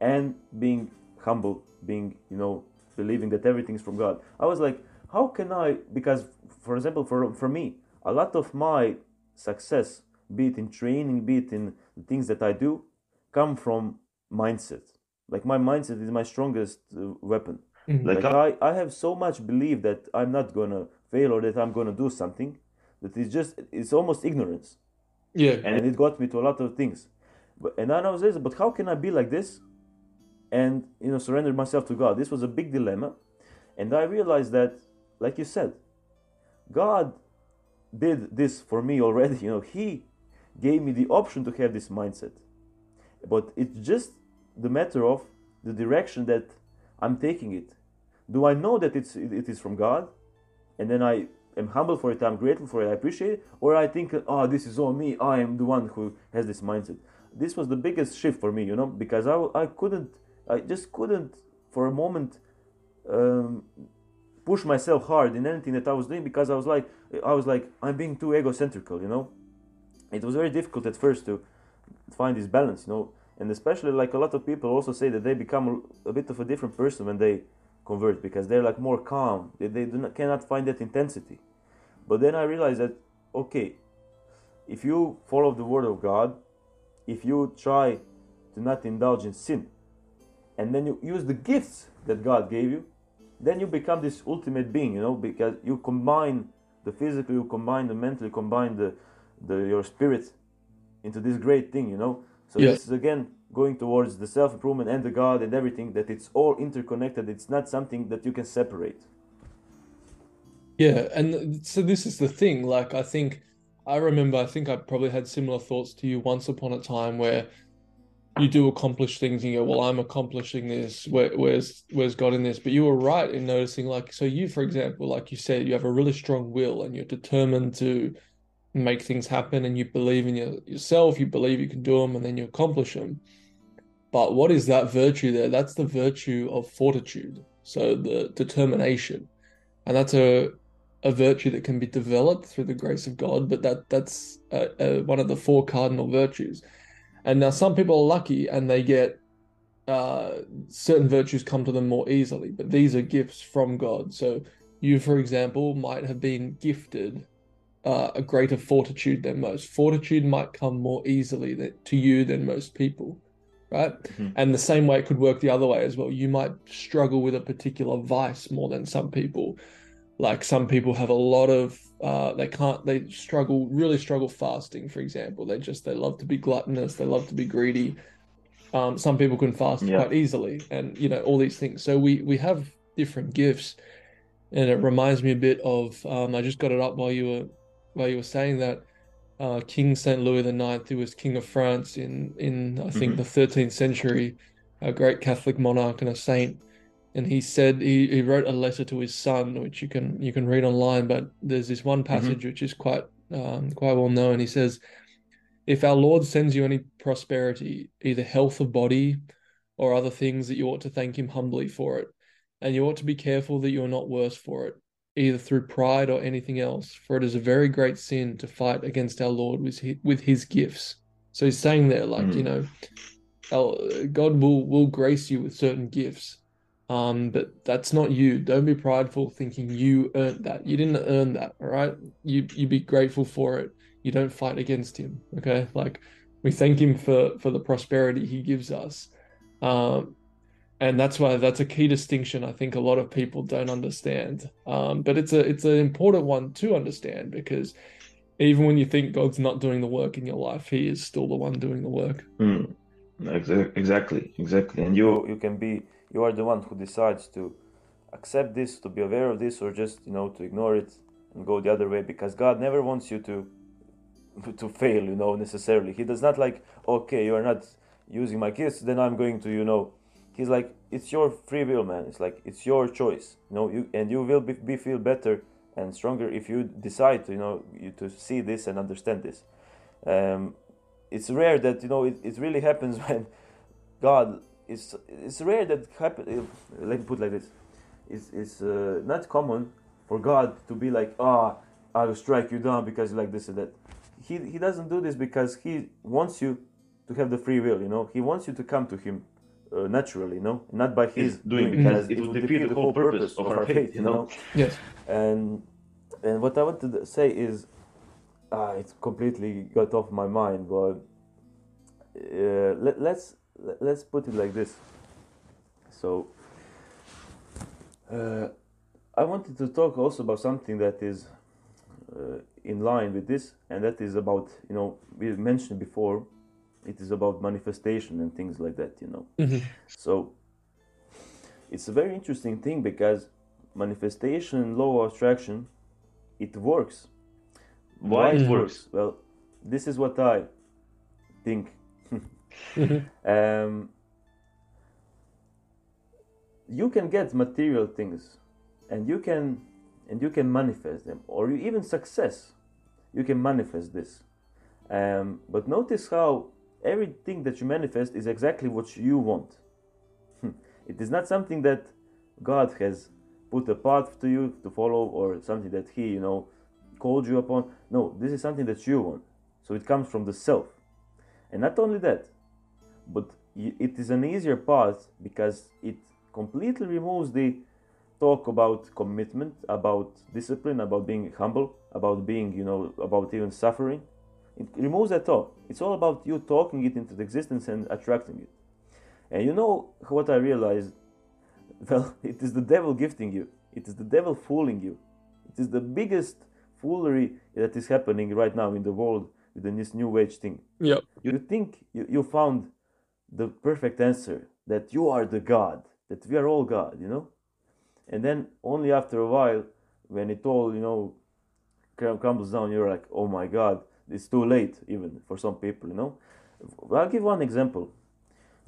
and being humble, being, you know, believing that everything is from God. I was like, how can I, because, for example, for, for me, a lot of my success, be it in training, be it in the things that I do, come from mindset. Like my mindset is my strongest uh, weapon. Mhm. Like, Like I, I have so much belief that I'm not gonna fail or that I'm gonna do something that is just it's almost ignorance. Yeah. And it got me to a lot of things. But and then I was like, but how can I be like this and you know surrender myself to God? This was a big dilemma. And I realized that, like you said, God did this for me already. [LAUGHS] You know, He gave me the option to have this mindset. But it's just the matter of the direction that I'm taking it. Do I know that it's it is from God, and then I am humble for it, I'm grateful for it, I appreciate it, or I think, oh, this is all me. I am the one who has this mindset. This was the biggest shift for me, you know, because I I couldn't, I just couldn't for a moment um, push myself hard in anything that I was doing because I was like, I was like, I'm being too egocentrical, you know. It was very difficult at first to find this balance, you know, and especially like a lot of people also say that they become a bit of a different person when they convert because they're like more calm. They, they do not, cannot find that intensity. But then I realized that okay, if you follow the word of God, if you try to not indulge in sin, and then you use the gifts that God gave you, then you become this ultimate being, you know, because you combine the physical, you combine the mental, you combine the, the your spirit into this great thing, you know. So Yeah. this is again going towards the self improvement and the God and everything that it's all interconnected. It's not something that you can separate. Yeah, and so this is the thing. Like, I think I remember, I think I probably had similar thoughts to you once upon a time where you do accomplish things and you go, Well, I'm accomplishing this. Where, where's where's God in this? But you were right in noticing, like, so you, for example, like you said, you have a really strong will and you're determined to make things happen and you believe in your, yourself, you believe you can do them, and then you accomplish them. But what is that virtue there? That's the virtue of fortitude. So the determination. And that's a a virtue that can be developed through the grace of God, but that that's one of the four cardinal virtues. And now some people are lucky and they get uh, certain virtues come to them more easily, but these are gifts from God. So you, for example, might have been gifted uh, a greater fortitude than most. Fortitude might come more easily to you than most people, right? Mhm. And the same way it could work the other way as well. You might struggle with a particular vice more than some people like some people have a lot of uh, they can't they struggle really struggle fasting for example they just they love to be gluttonous they love to be greedy um, some people can fast Yeah. quite easily and you know all these things so we we have different gifts and it reminds me a bit of um, i just got it up while you were while you were saying that uh, king saint louis the Ninth, who was king of france in in i think Mhm. the 13th century a great catholic monarch and a saint and he said he, he wrote a letter to his son, which you can you can read online. But there's this one passage which is quite um, quite well known. He says, "If our Lord sends you any prosperity, either health of body or other things, that you ought to thank Him humbly for it, and you ought to be careful that you are not worse for it, either through pride or anything else. For it is a very great sin to fight against our Lord with His, with His gifts." So he's saying there, like you Mm. know, our, God will will grace you with certain gifts. Um, but that's not you. Don't be prideful thinking you earned that. You didn't earn that, all right? You you be grateful for it. You don't fight against him, okay? Like we thank him for for the prosperity he gives us. Um, and that's why that's a key distinction I think a lot of people don't understand. Um, but it's a it's an important one to understand because even when you think God's not doing the work in your life, he is still the one doing the work. Mm. Exactly, exactly. And you, you can be you are the one who decides to accept this to be aware of this or just you know to ignore it and go the other way because god never wants you to [LAUGHS] to fail you know necessarily he does not like okay you are not using my kids, then I'm going to, you know, he's like, it's your free will, man. It's like it's your choice, you know, you and you will be, be feel better and stronger if you decide to, you know, you to see this and understand this. Um, it's rare that you know it, it really [LAUGHS] happens when God is. It's rare that happen. Let me put like this: it's it's uh, not common for God to be like, ah, oh, I'll strike you down because you like this and that. He he doesn't do this because he wants you to have the free will. You know, he wants you to come to him uh, naturally. no, not by his It's doing because it would defeat the whole purpose of our faith. You know. Yes. And and what I wanted to say is, ah, it's completely got off my mind. But uh, let, let's let's put it like this. So uh, I wanted to talk also about something that is uh, in line with this, and that is about you know we mentioned before. It is about manifestation and things like that. You know. Mhm. So it's a very interesting thing because manifestation, law of attraction, it works. Why it works? Well, this is what I think. Mhm. [LAUGHS] Um, you can get material things, and you can and you can manifest them, or you even success. You can manifest this. Um, but notice how everything that you manifest is exactly what you want. Hmm. it is not something that God has put a path to you to follow, or something that He, you know, called you upon. No, this is something that you want. So it comes from the self. And not only that, but it is an easier path because it completely removes the talk about commitment, about discipline, about being humble, about being, you know, about even suffering. It removes that all. It's all about you talking it into existence and attracting it. And you know what I realized? [LAUGHS] Well, it is the devil gifting you. It is the devil fooling you. It is the biggest foolery that is happening right now in the world with this new age thing. Yep. You think you, you found the perfect answer that you are the God, that we are all God, you know? And then only after a while, when it all, you know, crum- crumbles down, you're like, oh my God, it's too late, even for some people, you know? I'll give one example.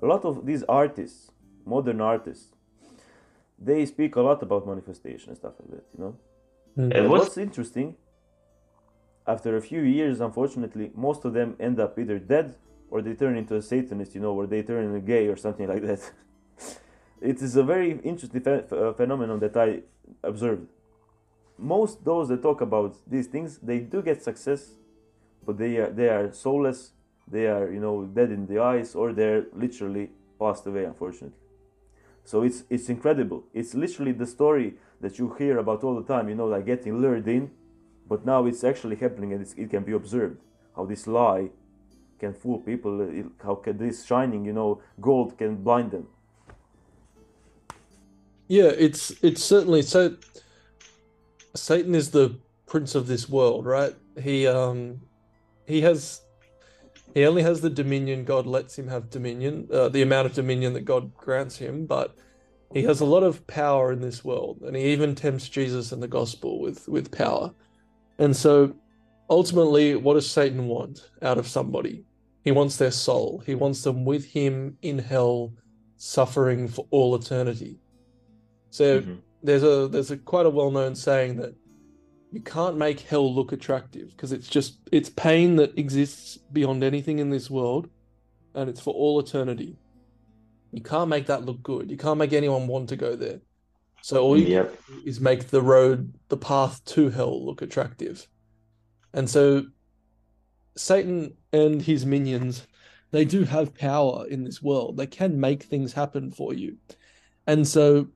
A lot of these artists, modern artists, they speak a lot about manifestation and stuff like that, you know? Mhm. And And what's what's interesting, after a few years, unfortunately, most of them end up either dead or they turn into a Satanist, you know, or they turn into gay or something like that. [LAUGHS] it is a very interesting phe- uh, phenomenon that I observed. Most those that talk about these things, they do get success, but they are they are soulless. They are you know dead in the eyes, or they're literally passed away, unfortunately. So it's it's incredible. It's literally the story that you hear about all the time. You know, like getting lured in, but now it's actually happening, and it can be observed how this lie can fool people. it- How can this shining, you know, gold can blind them. Yeah, it's it's certainly so. Satan is the prince of this world, right? He um he has he only has the dominion God lets him have dominion, uh, the amount of dominion that God grants him, but he has a lot of power in this world, and he even tempts Jesus and the gospel with with power. And so ultimately, what does Satan want out of somebody? He wants their soul. He wants them with him in hell, suffering for all eternity. So Mhm. there's a there's a quite a well-known saying that you can't make hell look attractive because it's just it's pain that exists beyond anything in this world and it's for all eternity. You can't make that look good. You can't make anyone want to go there. So all you Yep. do is make the road, the path to hell look attractive. And so Satan and his minions, they do have power in this world. They can make things happen for you. And so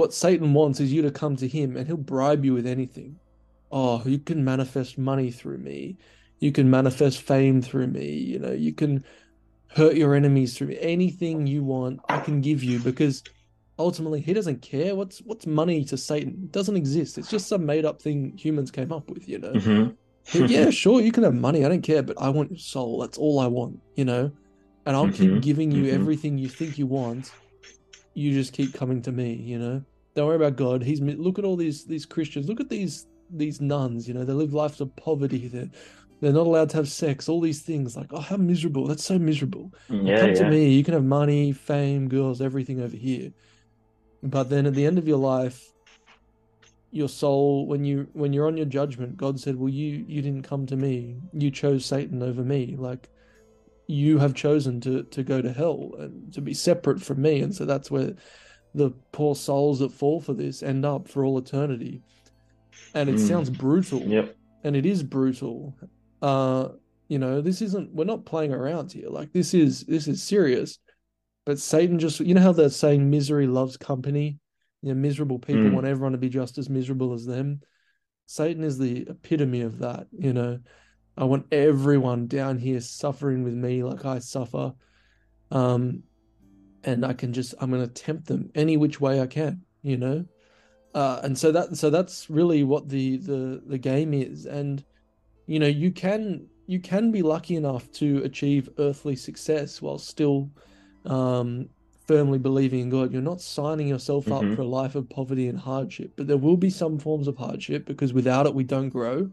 what Satan wants is you to come to him and he'll bribe you with anything. Oh, you can manifest money through me. You can manifest fame through me. You know, you can hurt your enemies through me. Anything you want, I can give you because ultimately he doesn't care. What's what's money to Satan? It doesn't exist. It's just some made up thing humans came up with, you know. Mhm. yeah, sure, you can have money. I don't care, but I want your soul. That's all I want, you know? And I'll keep Mhm, giving you mhm. everything you think you want. You just keep coming to me, you know? Don't worry about God. He's look at all these these Christians. Look at these these nuns, you know, they live lives of poverty. They're they're not allowed to have sex, all these things. Like, oh, how miserable. That's so miserable. Mm, yeah, Come to me, you can have money, fame, girls, everything over here. But then at the end of your life, your soul, when you when you're on your judgment, God said, Well, you you didn't come to me. You chose Satan over me. Like you have chosen to to go to hell and to be separate from me. And so that's where the poor souls that fall for this end up for all eternity. And it Mm. sounds brutal Yep. and it is brutal. Uh, you know, this isn't we're not playing around here. Like this is this is serious. But Satan just you know how they're saying misery loves company? You know, miserable people Mm. want everyone to be just as miserable as them. Satan is the epitome of that, you know. I want everyone down here suffering with me like I suffer. Um, and I can just I'm gonna tempt them any which way I can, you know. Uh, and so that so that's really what the the the game is. And you know, you can you can be lucky enough to achieve earthly success while still um firmly believing in God. You're not signing yourself up Mhm. for a life of poverty and hardship, but there will be some forms of hardship because without it we don't grow.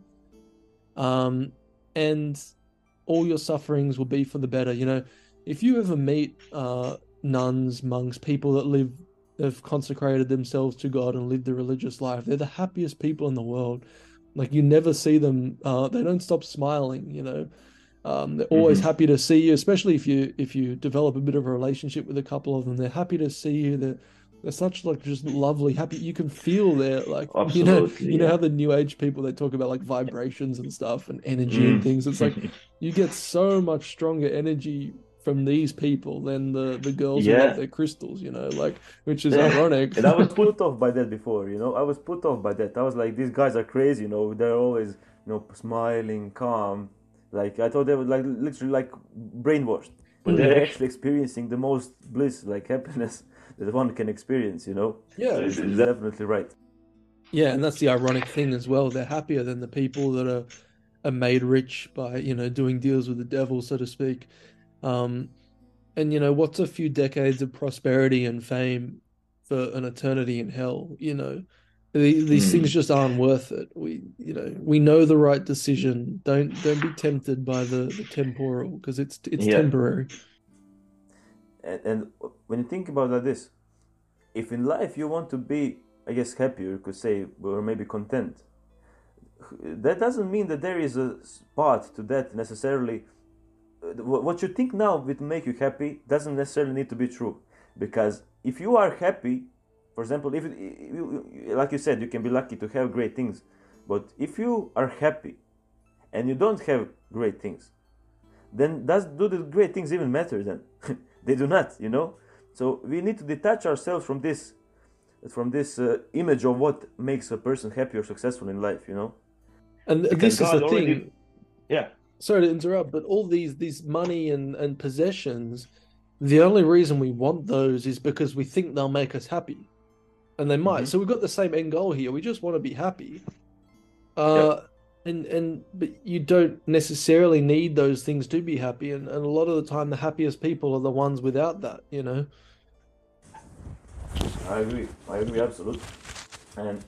Um and all your sufferings will be for the better. You know, if you ever meet uh nuns, monks, people that live have consecrated themselves to God and lived the religious life, they're the happiest people in the world. Like you never see them uh they don't stop smiling, you know. Um, they're always Mhm. happy to see you, especially if you if you develop a bit of a relationship with a couple of them. They're happy to see you. They're they're such like just lovely, happy. You can feel their like you know Absolutely, you know how the new age people they talk about like vibrations and stuff and energy and Mm. things. It's like [LAUGHS] you get so much stronger energy from these people than the the girls who Yeah. love their crystals. You know, like which is Yeah. ironic. And I was [LAUGHS] put off by that before, you know. I was put off by that. I was like, these guys are crazy, you know. They're always, you know, smiling, calm. Like I thought they were like literally like brainwashed, but they're actually experiencing the most bliss, like happiness [LAUGHS] that one can experience, you know. yeah, So it's, it's definitely right. Yeah, and that's the ironic thing as well. They're happier than the people that are are made rich by, you know, doing deals with the devil, so to speak. Um, and you know, what's a few decades of prosperity and fame for an eternity in hell? You know, The- these Hmm. things just aren't worth it. We, you know, we know the right decision. Don't don't be tempted by the the temporal because it's it's Yeah. temporary. And, and when you think about like this, if in life you want to be, I guess, happy, you could say, or maybe content, that doesn't mean that there is a path to that necessarily. Wh- What you think now will make you happy doesn't necessarily need to be true, because if you are happy, for example, if you, you- like you said, you can be lucky to have great things, but if you are happy and you don't have great things, then does do the great things even matter then? [LAUGHS] they do not, you know. So we need to detach ourselves from this, from this uh, image of what makes a person happy or successful in life, you know. And Because this is the already- thing. Yeah. Sorry to interrupt, but all these these money and and possessions, the only reason we want those is because we think they'll make us happy, and they might. Mhm. So we've got the same end goal here. We just want to be happy. Uh, and and but you don't necessarily need those things to be happy, and, and a lot of the time, the happiest people are the ones without that. You know. I agree. I agree absolutely. And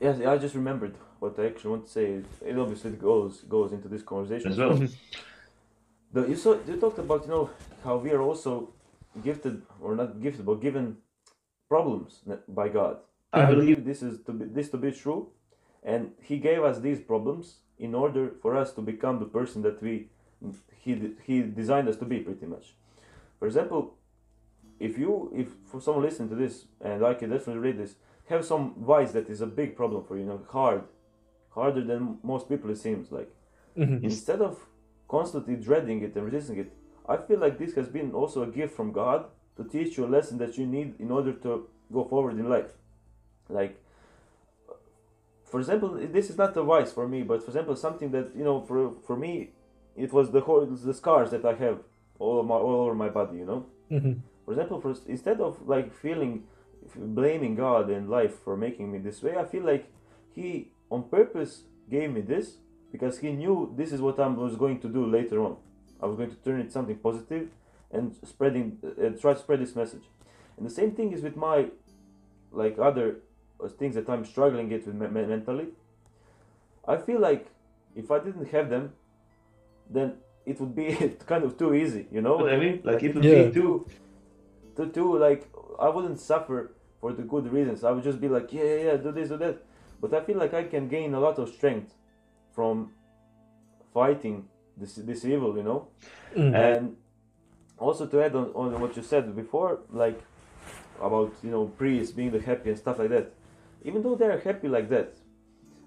yes, I just remembered what I actually want to say. It obviously goes goes into this conversation As well. [LAUGHS] The, you saw you talked about you know how we are also gifted or not gifted but given problems by God. I Mhm. believe this is to be, this to be true, and He gave us these problems in order for us to become the person that we He He designed us to be, pretty much. For example, if you if for someone listening to this and I can definitely read this, have some vice that is a big problem for you, you know, hard, harder than most people it seems like Mhm. instead of constantly dreading it and resisting it, I feel like this has been also a gift from God to teach you a lesson that you need in order to go forward in life. Like, for example, this is not advice for me, but for example, something that you know, for for me, it was the whole the scars that I have all my all over my body. You know, Mhm. for example, for instead of like feeling blaming God and life for making me this way, I feel like He on purpose gave me this because He knew this is what I was going to do later on. I was going to turn it something positive and spreading uh, try to spread this message. And the same thing is with my like other uh, things that I'm struggling with me- me- mentally. I feel like if I didn't have them, then it would be [LAUGHS] kind of too easy, you know what I mean? Like it would Yeah. be too. to do like I wouldn't suffer for the good reasons. I would just be like, yeah, yeah, yeah, do this, do that. But I feel like I can gain a lot of strength from fighting this this evil, you know. Mm. And also to add on, on what you said before, like about you know priests being the happy and stuff like that. Even though they are happy like that,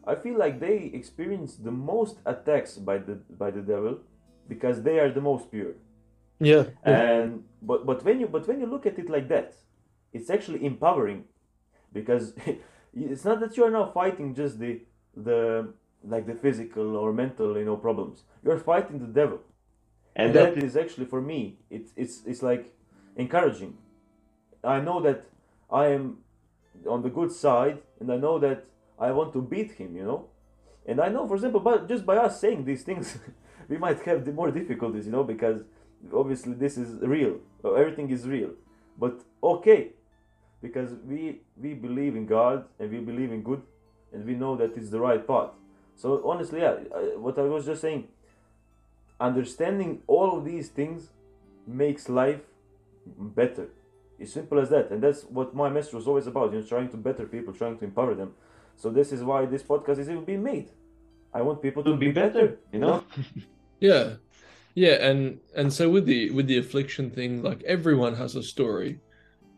I feel like they experience the most attacks by the by the devil because they are the most pure yeah, yeah. and but but when you but when you look at it like that it's actually empowering because [LAUGHS] it's not that you are now fighting just the the like the physical or mental you know problems. You're fighting the devil. And And that is actually for me it's it's it's like encouraging. I know that i am on the good side and i know that i want to beat him you know? And i know for example but just by us saying these things [LAUGHS] we might have the more difficulties you know because obviously this is real. Everything is real. But okay because we we believe in god and we believe in good and we know that it's the right path. So honestly yeah what i was just saying understanding all of these things makes life better. It's simple as that. And that's what my message was always about you know trying to better people trying to empower them. So this is why this podcast is even being made. I want people to, To be better, you know. [LAUGHS] Yeah. Yeah, and and so with the with the affliction thing, like everyone has a story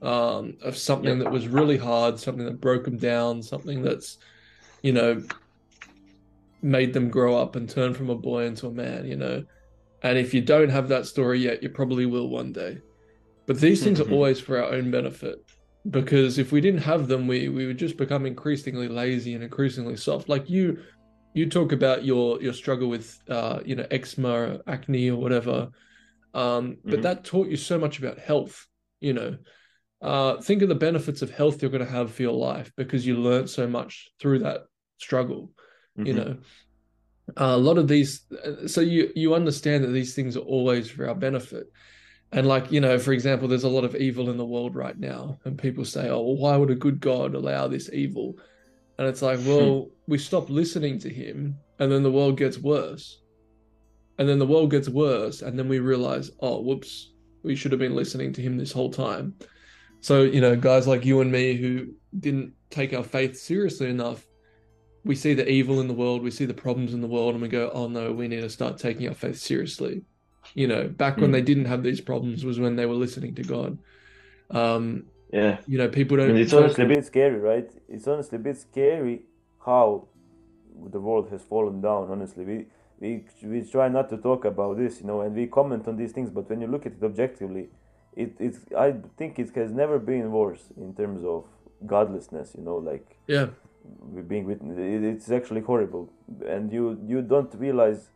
um of something that was really hard, something that broke them down, something that's you know made them grow up and turn from a boy into a man, you know. And if you don't have that story yet, you probably will one day. But these things are always for our own benefit. Because if we didn't have them, we we would just become increasingly lazy and increasingly soft. Like you you talk about your your struggle with uh you know eczema or acne or whatever um but Mhm. that taught you so much about health you know uh think of the benefits of health you're going to have for your life because you learned so much through that struggle you Mhm. know? Uh, a lot of these uh, so you you understand that these things are always for our benefit. And like you know for example there's a lot of evil in the world right now and people say oh well, why would a good god allow this evil? And it's like well we stop listening to him and then the world gets worse. And then the world gets worse and then we realize oh whoops we should have been listening to him this whole time so you know guys like you and me who didn't take our faith seriously enough we see the evil in the world, we see the problems in the world, and we go, oh no, we need to start taking our faith seriously. You know, back when Mm. they didn't have these problems was when they were listening to God. Um, Yeah. you know, people don't. And it's honestly a bit scary, right? It's honestly a bit scary how the world has fallen down. Honestly, we we we try not to talk about this, you know, and we comment on these things. But when you look at it objectively, it it's I think it has never been worse in terms of godlessness. You know, like yeah, being with it, it's actually horrible, and you you don't realize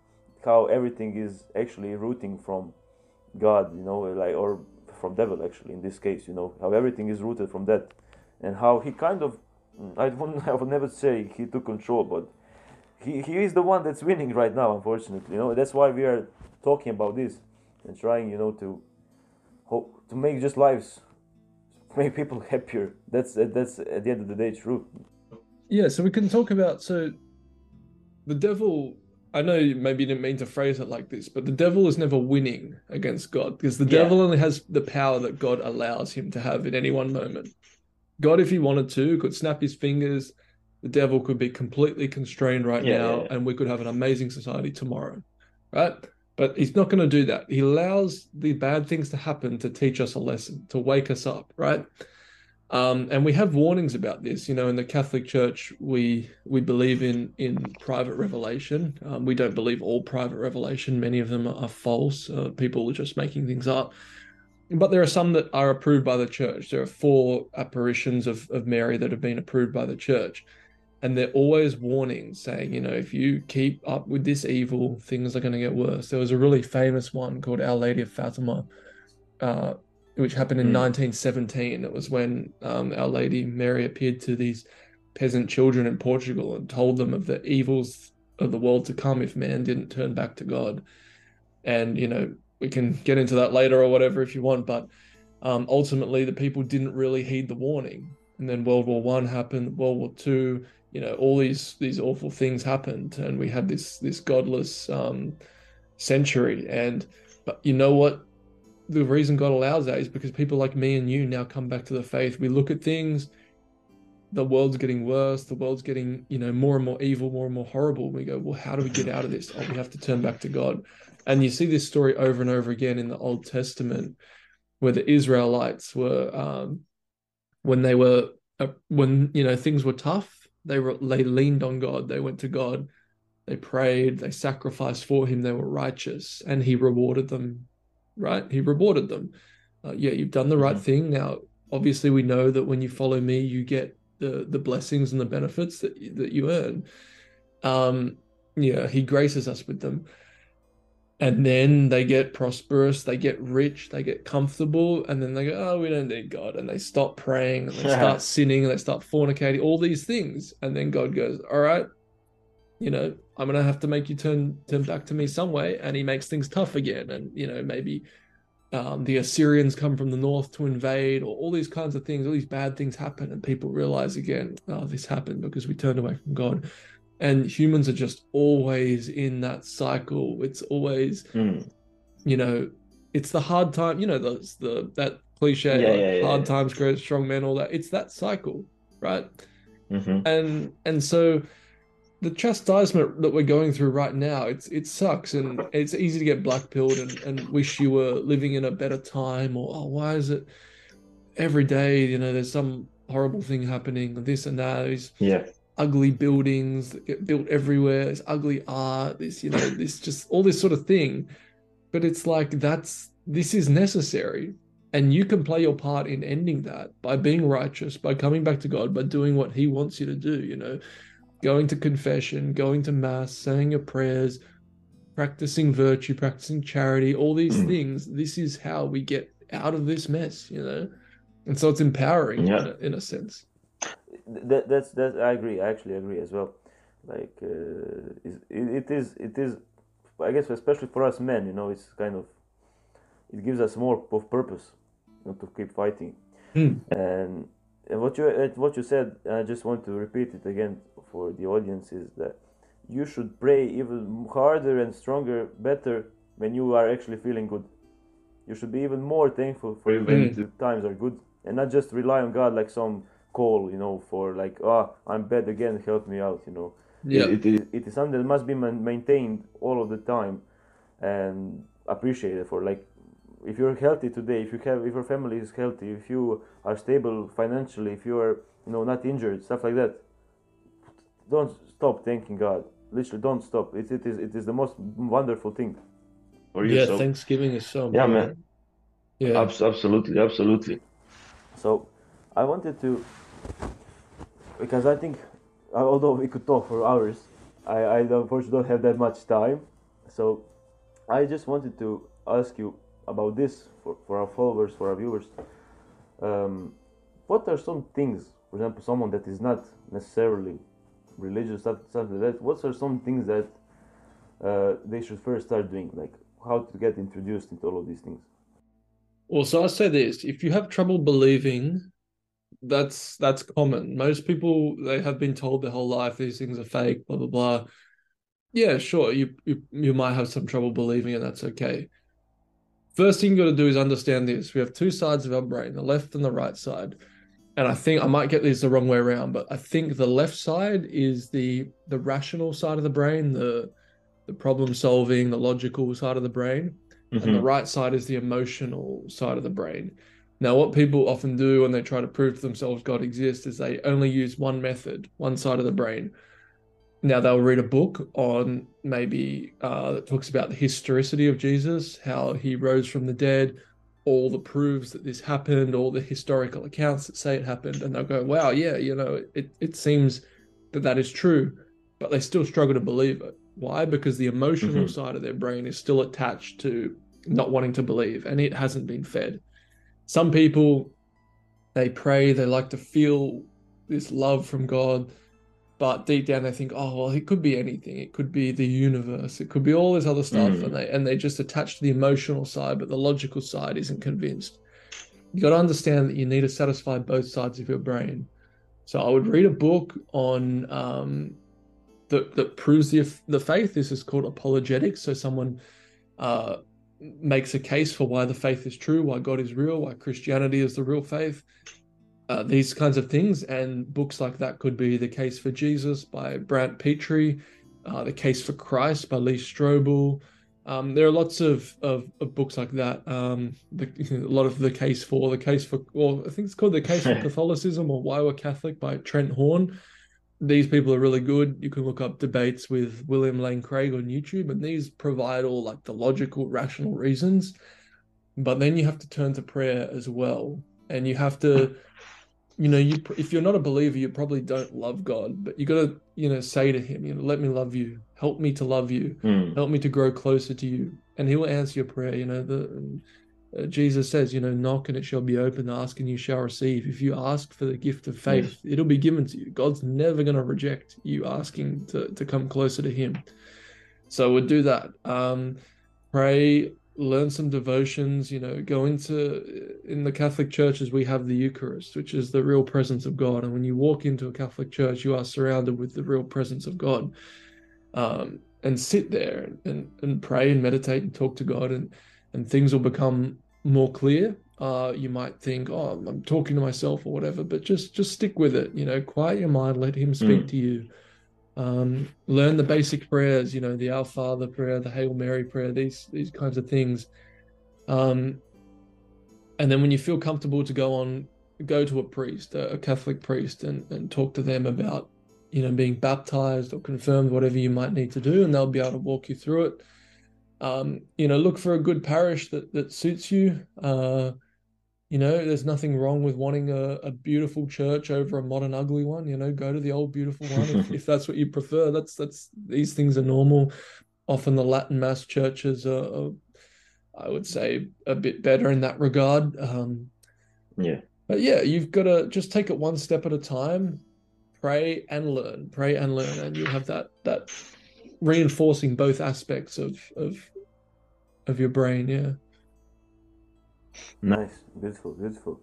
how everything is actually rooting from God. You know, like or from devil actually in this case. You know how everything is rooted from that, and how he kind of I wouldn't [LAUGHS] I would never say he took control, but he, he is the one that's winning right now. Unfortunately, you know that's why we are talking about this and trying you know to hope to make just lives make people [LAUGHS] happier. That's uh, that's at the end of the day true. yeah. So we can talk about so the devil. I know you maybe didn't mean to phrase it like this, but the devil is never winning against God because the Yeah. devil only has the power that God allows him to have in any one moment. God, if he wanted to, could snap his fingers. The devil could be completely constrained right Yeah, now, yeah, yeah. and we could have an amazing society tomorrow, right? But he's not going to do that. He allows the bad things to happen to teach us a lesson, to wake us up, right? Um, and we have warnings about this. You know, in the Catholic Church, we we believe in in private revelation. Um, we don't believe all private revelation. Many of them are false. Uh, people are just making things up. But there are some that are approved by the church. There are four apparitions of, of Mary that have been approved by the church. And they're always warning, saying, you know, if you keep up with this evil, things are going to get worse. There was a really famous one called Our Lady of Fatima, uh, which happened in Hmm. 1917. It was when um, Our Lady Mary appeared to these peasant children in Portugal and told them of the evils of the world to come if man didn't turn back to God. And, you know, we can get into that later or whatever if you want, but um, ultimately the people didn't really heed the warning. And then World War One happened, World War Two, you know all these these awful things happened and we had this this godless um century. And but you know what? The reason god allows that is because people like me and you now come back to the faith. We look at things the world's getting worse the world's getting you know more and more evil more and more horrible. We go well how do we get out of this? Oh we have to turn back to god. And you see this story over and over again in the old testament where the israelites were um, when they were uh, when you know things were tough they were they leaned on god. They went to god. They prayed. They sacrificed for him. They were righteous and he rewarded them right? He rewarded them. Uh, yeah you've done the right Mhm. thing. Now obviously we know that when you follow me you get the the blessings and the benefits that that you earn. Um yeah he graces us with them and then they get prosperous they get rich they get comfortable and then they go oh we don't need god. And they stop praying and they start sinning and they start fornicating all these things. And then god goes all right you know i'm gonna have to make you turn turn back to me some way. And he makes things tough again. And you know maybe um, the assyrians come from the north to invade or all these kinds of things all these bad things happen and people realize again oh this happened because we turned away from god and humans are just always in that cycle. It's always Mm. you know it's the hard time you know those the that cliche Yeah, like, yeah, yeah, hard times create strong men all that. It's that cycle right? Hmm and and so the chastisement that we're going through right now it's it sucks. And it's easy to get black pilled and, and wish you were living in a better time or oh why is it every day you know there's some horrible thing happening this and that. These Yeah. Ugly buildings that get built everywhere this ugly art this you know this just all this sort of thing. But it's like that's this is necessary. And you can play your part in ending that by being righteous by coming back to god by doing what he wants you to do you know. Going to confession going to mass saying your prayers practicing virtue practicing charity all these Mm. things. This is how we get out of this mess you know. And so it's empowering Yeah. in, a, in a sense that that's that I agree. I actually agree as well. Like uh, it, it is it is, I guess especially for us men, you know, it's kind of it gives us more of purpose, not to keep fighting. Hmm. And, and what you uh, what you said, I just want to repeat it again for the audience is that you should pray even harder and stronger, better when you are actually feeling good. You should be even more thankful for Mm. when the times are good, and not just rely on God like some call, you know, for like, oh, I'm bad again, help me out, you know. yeah It, it, it is something that must be man- maintained all of the time and appreciated for. Like, if you're healthy today, if you have, if your family is healthy, if you are stable financially, if you are, you know, not injured, stuff like that, don't stop thanking God. Literally, don't stop. It, it is, it is the most wonderful thing. For you. yeah so, thanksgiving is so Yeah, man yeah abs- absolutely, absolutely. So, I wanted to, because I think, although we could talk for hours, I, I unfortunately don't have that much time. So, I just wanted to ask you about this for, for our followers, for our viewers. Um, what are some things, for example, someone that is not necessarily religious, stuff like that, what are some things that uh, they should first start doing? Like, how to get introduced into all of these things? Well, so I say this: if you have trouble believing, that's that's common. Most people they have been told their whole life these things are fake, blah blah blah. Yeah, sure, you you you might have some trouble believing, and that's okay. First thing you got to do is understand this: we have two sides of our brain, the left and the right side. And I think I might get this the wrong way around, but I think the left side is the the rational side of the brain, the the problem solving, the logical side of the brain and the Mhm. right side is the emotional side of the brain. Now, what people often do when they try to prove to themselves God exists is they only use one method, one side of the brain. Now, they'll read a book on maybe uh, that talks about the historicity of Jesus, how he rose from the dead, all the proofs that this happened, all the historical accounts that say it happened, and they'll go, wow, yeah, you know, it, it seems that that is true, but they still struggle to believe it. Why? Because the emotional Mhm. side of their brain is still attached to not wanting to believe and it hasn't been fed. Some people, they pray, they like to feel this love from God, but deep down they think, oh, well, it could be anything. It could be the universe. It could be all this other stuff. Mm. And they and they just attach to the emotional side, but the logical side isn't convinced. You got to understand that you need to satisfy both sides of your brain. So I would read a book on um, that that proves the the faith. This is called apologetics. So someone uh, makes a case for why the faith is true, why God is real, why Christianity is the real faith. Uh, these kinds of things, and books like that could be The Case for Jesus by Brant Pitre, uh, The Case for Christ by Lee Strobel. Um, there are lots of, of, of books like that. Um, the, [LAUGHS] a lot of The Case for, The Case for, well, I think it's called The Case for [LAUGHS] Catholicism or Why We're Catholic by Trent Horn. These people are really good. You can look up debates with William Lane Craig on YouTube, and these provide all like the logical, rational reasons. But then you have to turn to prayer as well. And you have to you know, you if you're not a believer, you probably don't love God, but you got to, you know, say to Him, you know, let me love you, help me to love you, Mm. help me to grow closer to you, and He will answer your prayer. You know, the Jesus says, you know, knock and it shall be open, ask and you shall receive. If you ask for the gift of faith, it'll be given to you. God's never going to reject you asking to to come closer to Him. So we'll do that. Um, pray learn some devotions you know go into in the catholic churches we have the eucharist which is the real presence of god and when you walk into a catholic church you are surrounded with the real presence of god um, and sit there and, and pray and meditate and talk to god and and things will become more clear uh, you might think oh i'm talking to myself or whatever but just just stick with it you know quiet your mind let him speak Mm. to you um, learn the basic prayers, you know, the Our Father prayer, the Hail Mary prayer, these these kinds of things. Um, and then when you feel comfortable to go on, go to a priest, a, a Catholic priest, and and talk to them about, you know, being baptized or confirmed, whatever you might need to do, and they'll be able to walk you through it. Um, you know, look for a good parish that that suits you. Uh, you know, there's nothing wrong with wanting a, a beautiful church over a modern ugly one. You know, go to the old beautiful one if, [LAUGHS] if that's what you prefer. That's that's these things are normal. Often the Latin Mass churches are, are I would say, a bit better in that regard. Um, Yeah. but yeah, you've got to just take it one step at a time, pray and learn, pray and learn, and you'll have that that reinforcing both aspects of of of your brain. Yeah. Nice, beautiful, beautiful.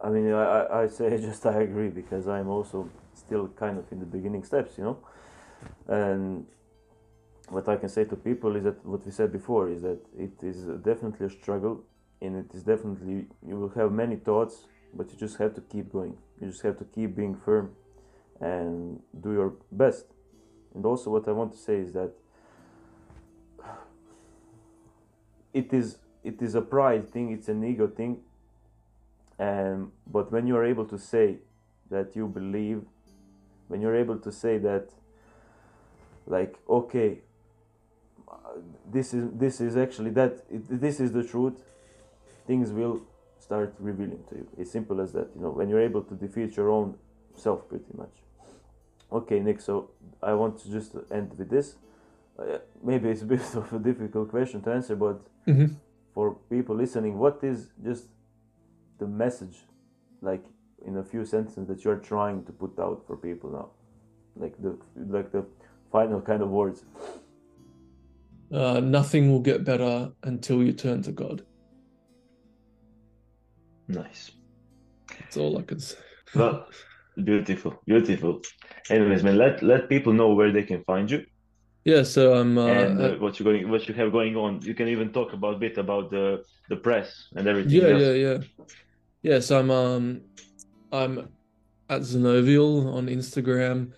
I mean, I, I, say [LAUGHS] just I agree because I'm also still kind of in the beginning steps, you know. And what I can say to people is that what we said before is that it is definitely a struggle, and it is definitely you will have many thoughts, but you just have to keep going. You just have to keep being firm, and do your best. And also, what I want to say is that it is it is a pride thing it's an ego thing. Um, but when you are able to say that you believe when you're able to say that like okay this is this is actually that it, this is the truth things will start revealing to you. It's simple as that you know when you're able to defeat your own self pretty much okay nick so i want to just end with this uh, maybe it's a [LAUGHS] bit of a difficult question to answer but Mhm. for people listening, what is just the message, like in a few sentences that you're trying to put out for people now, like the like the final kind of words. Uh, nothing will get better until you turn to God. Nice. That's all I can say. Well, [LAUGHS] beautiful, beautiful. Anyways, man, let let people know where they can find you Yeah, so I'm uh, and uh, what you going, what you have going on. You can even talk about a bit about the the press and everything yeah, else. yeah, yeah. Yes, I'm um I'm at Zenoviel on Instagram,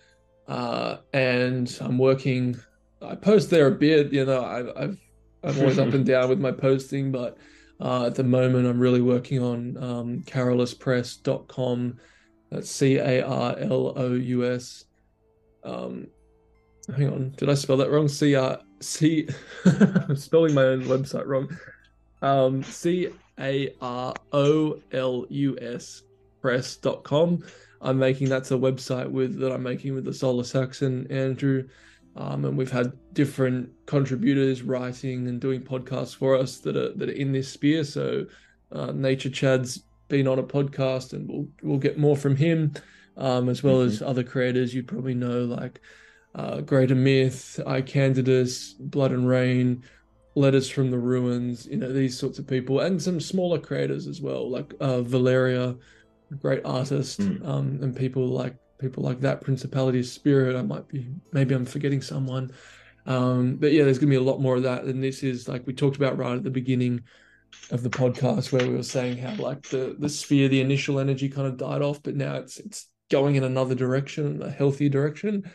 uh, and I'm working. I post there a bit, you know. I, I've I'm always up and [LAUGHS] down with my posting, but uh, at the moment I'm really working on um, caroluspress.com. That's C A R L O U S. Um, hang on, did I spell that wrong? C R C. [LAUGHS] I'm spelling my own website wrong. Um, C A R O L U S press.com. I'm making that's a website with that I'm making with the Solar Saxon Andrew. Um, and we've had different contributors writing and doing podcasts for us that are that are in this sphere. So uh, Nature Chad's been on a podcast, and we'll we'll get more from him, um, as well as other creators you probably know like uh, Greater Myth, I Candidus, Blood and Rain, Letters from the Ruins, you know, these sorts of people, and some smaller creators as well, like uh, Valeria great artist, Mm. um, and people like people like that Principality of Spirit. I might be maybe I'm forgetting someone, um, but yeah, there's gonna be a lot more of that. And this is like we talked about right at the beginning of the podcast where we were saying how like the the sphere, the initial energy kind of died off, but now it's it's going in another direction, a healthier direction,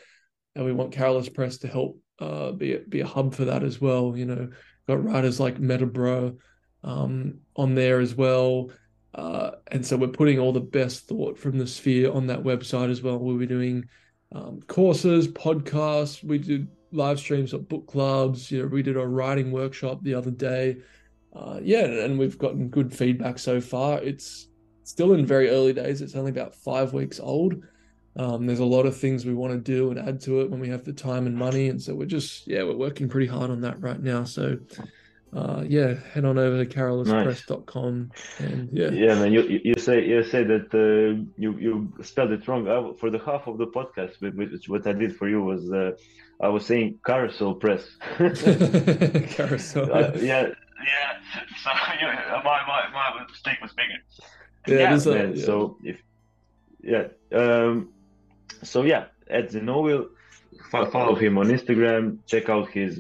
and we want Carolus Press to help uh, be a, be a hub for that as well. You know, got writers like Metabro um, on there as well. Uh, and so we're putting all the best thought from the sphere on that website as well. We'll be doing um, courses, podcasts. We did live streams at book clubs. You know, we did a writing workshop the other day. Uh, yeah, and we've gotten good feedback so far. It's still in very early days. It's only about five weeks old. Um, there's a lot of things we want to do and add to it when we have the time and money, and so we're just yeah, we're working pretty hard on that right now. So uh, yeah, head on over to caroluspress.com and yeah. Yeah, man. You you say you say that uh, you you spelled it wrong. I, for the half of the podcast, which, which what I did for you was uh, I was saying carousel press. [LAUGHS] [LAUGHS] Carousel. Uh, yeah, yeah. [LAUGHS] So yeah, my, my my mistake was bigger. Yeah, Yeah, it is a- man. yeah. So if yeah, um, so yeah, Ed Zenoviel, fo- follow him on Instagram. Check out his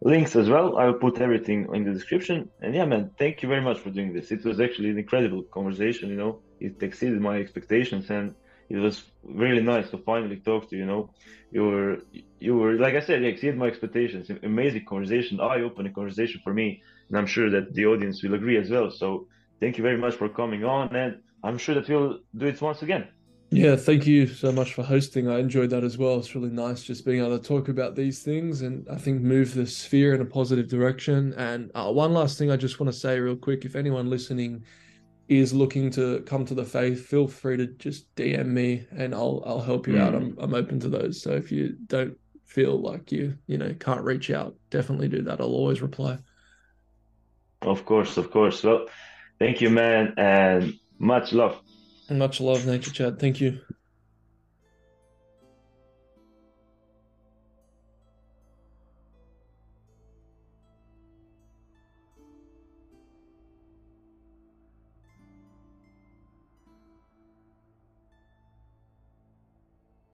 links as well. I'll put everything in the description. And yeah, man, thank you very much for doing this. It was actually an incredible conversation. You know, it exceeded my expectations, and it was really nice to finally talk to you. You know, you were you were like I said, you exceeded my expectations. Amazing conversation, eye-opening conversation for me, and I'm sure that the audience will agree as well. So thank you very much for coming on, and I'm sure that we'll do it once again. Yeah, thank you so much for hosting. I enjoyed that as well. It's really nice just being able to talk about these things and I think move the sphere in a positive direction. And uh, one last thing I just want to say, real quick if anyone listening is looking to come to the faith, feel free to just DM me and I'll I'll help you out. Mm. I'm I'm open to those. So if you don't feel like you you know can't reach out, definitely do that. I'll always reply. Of course, of course. Well, thank you, man, and much love. And much love, Thank you, Chad. Thank you.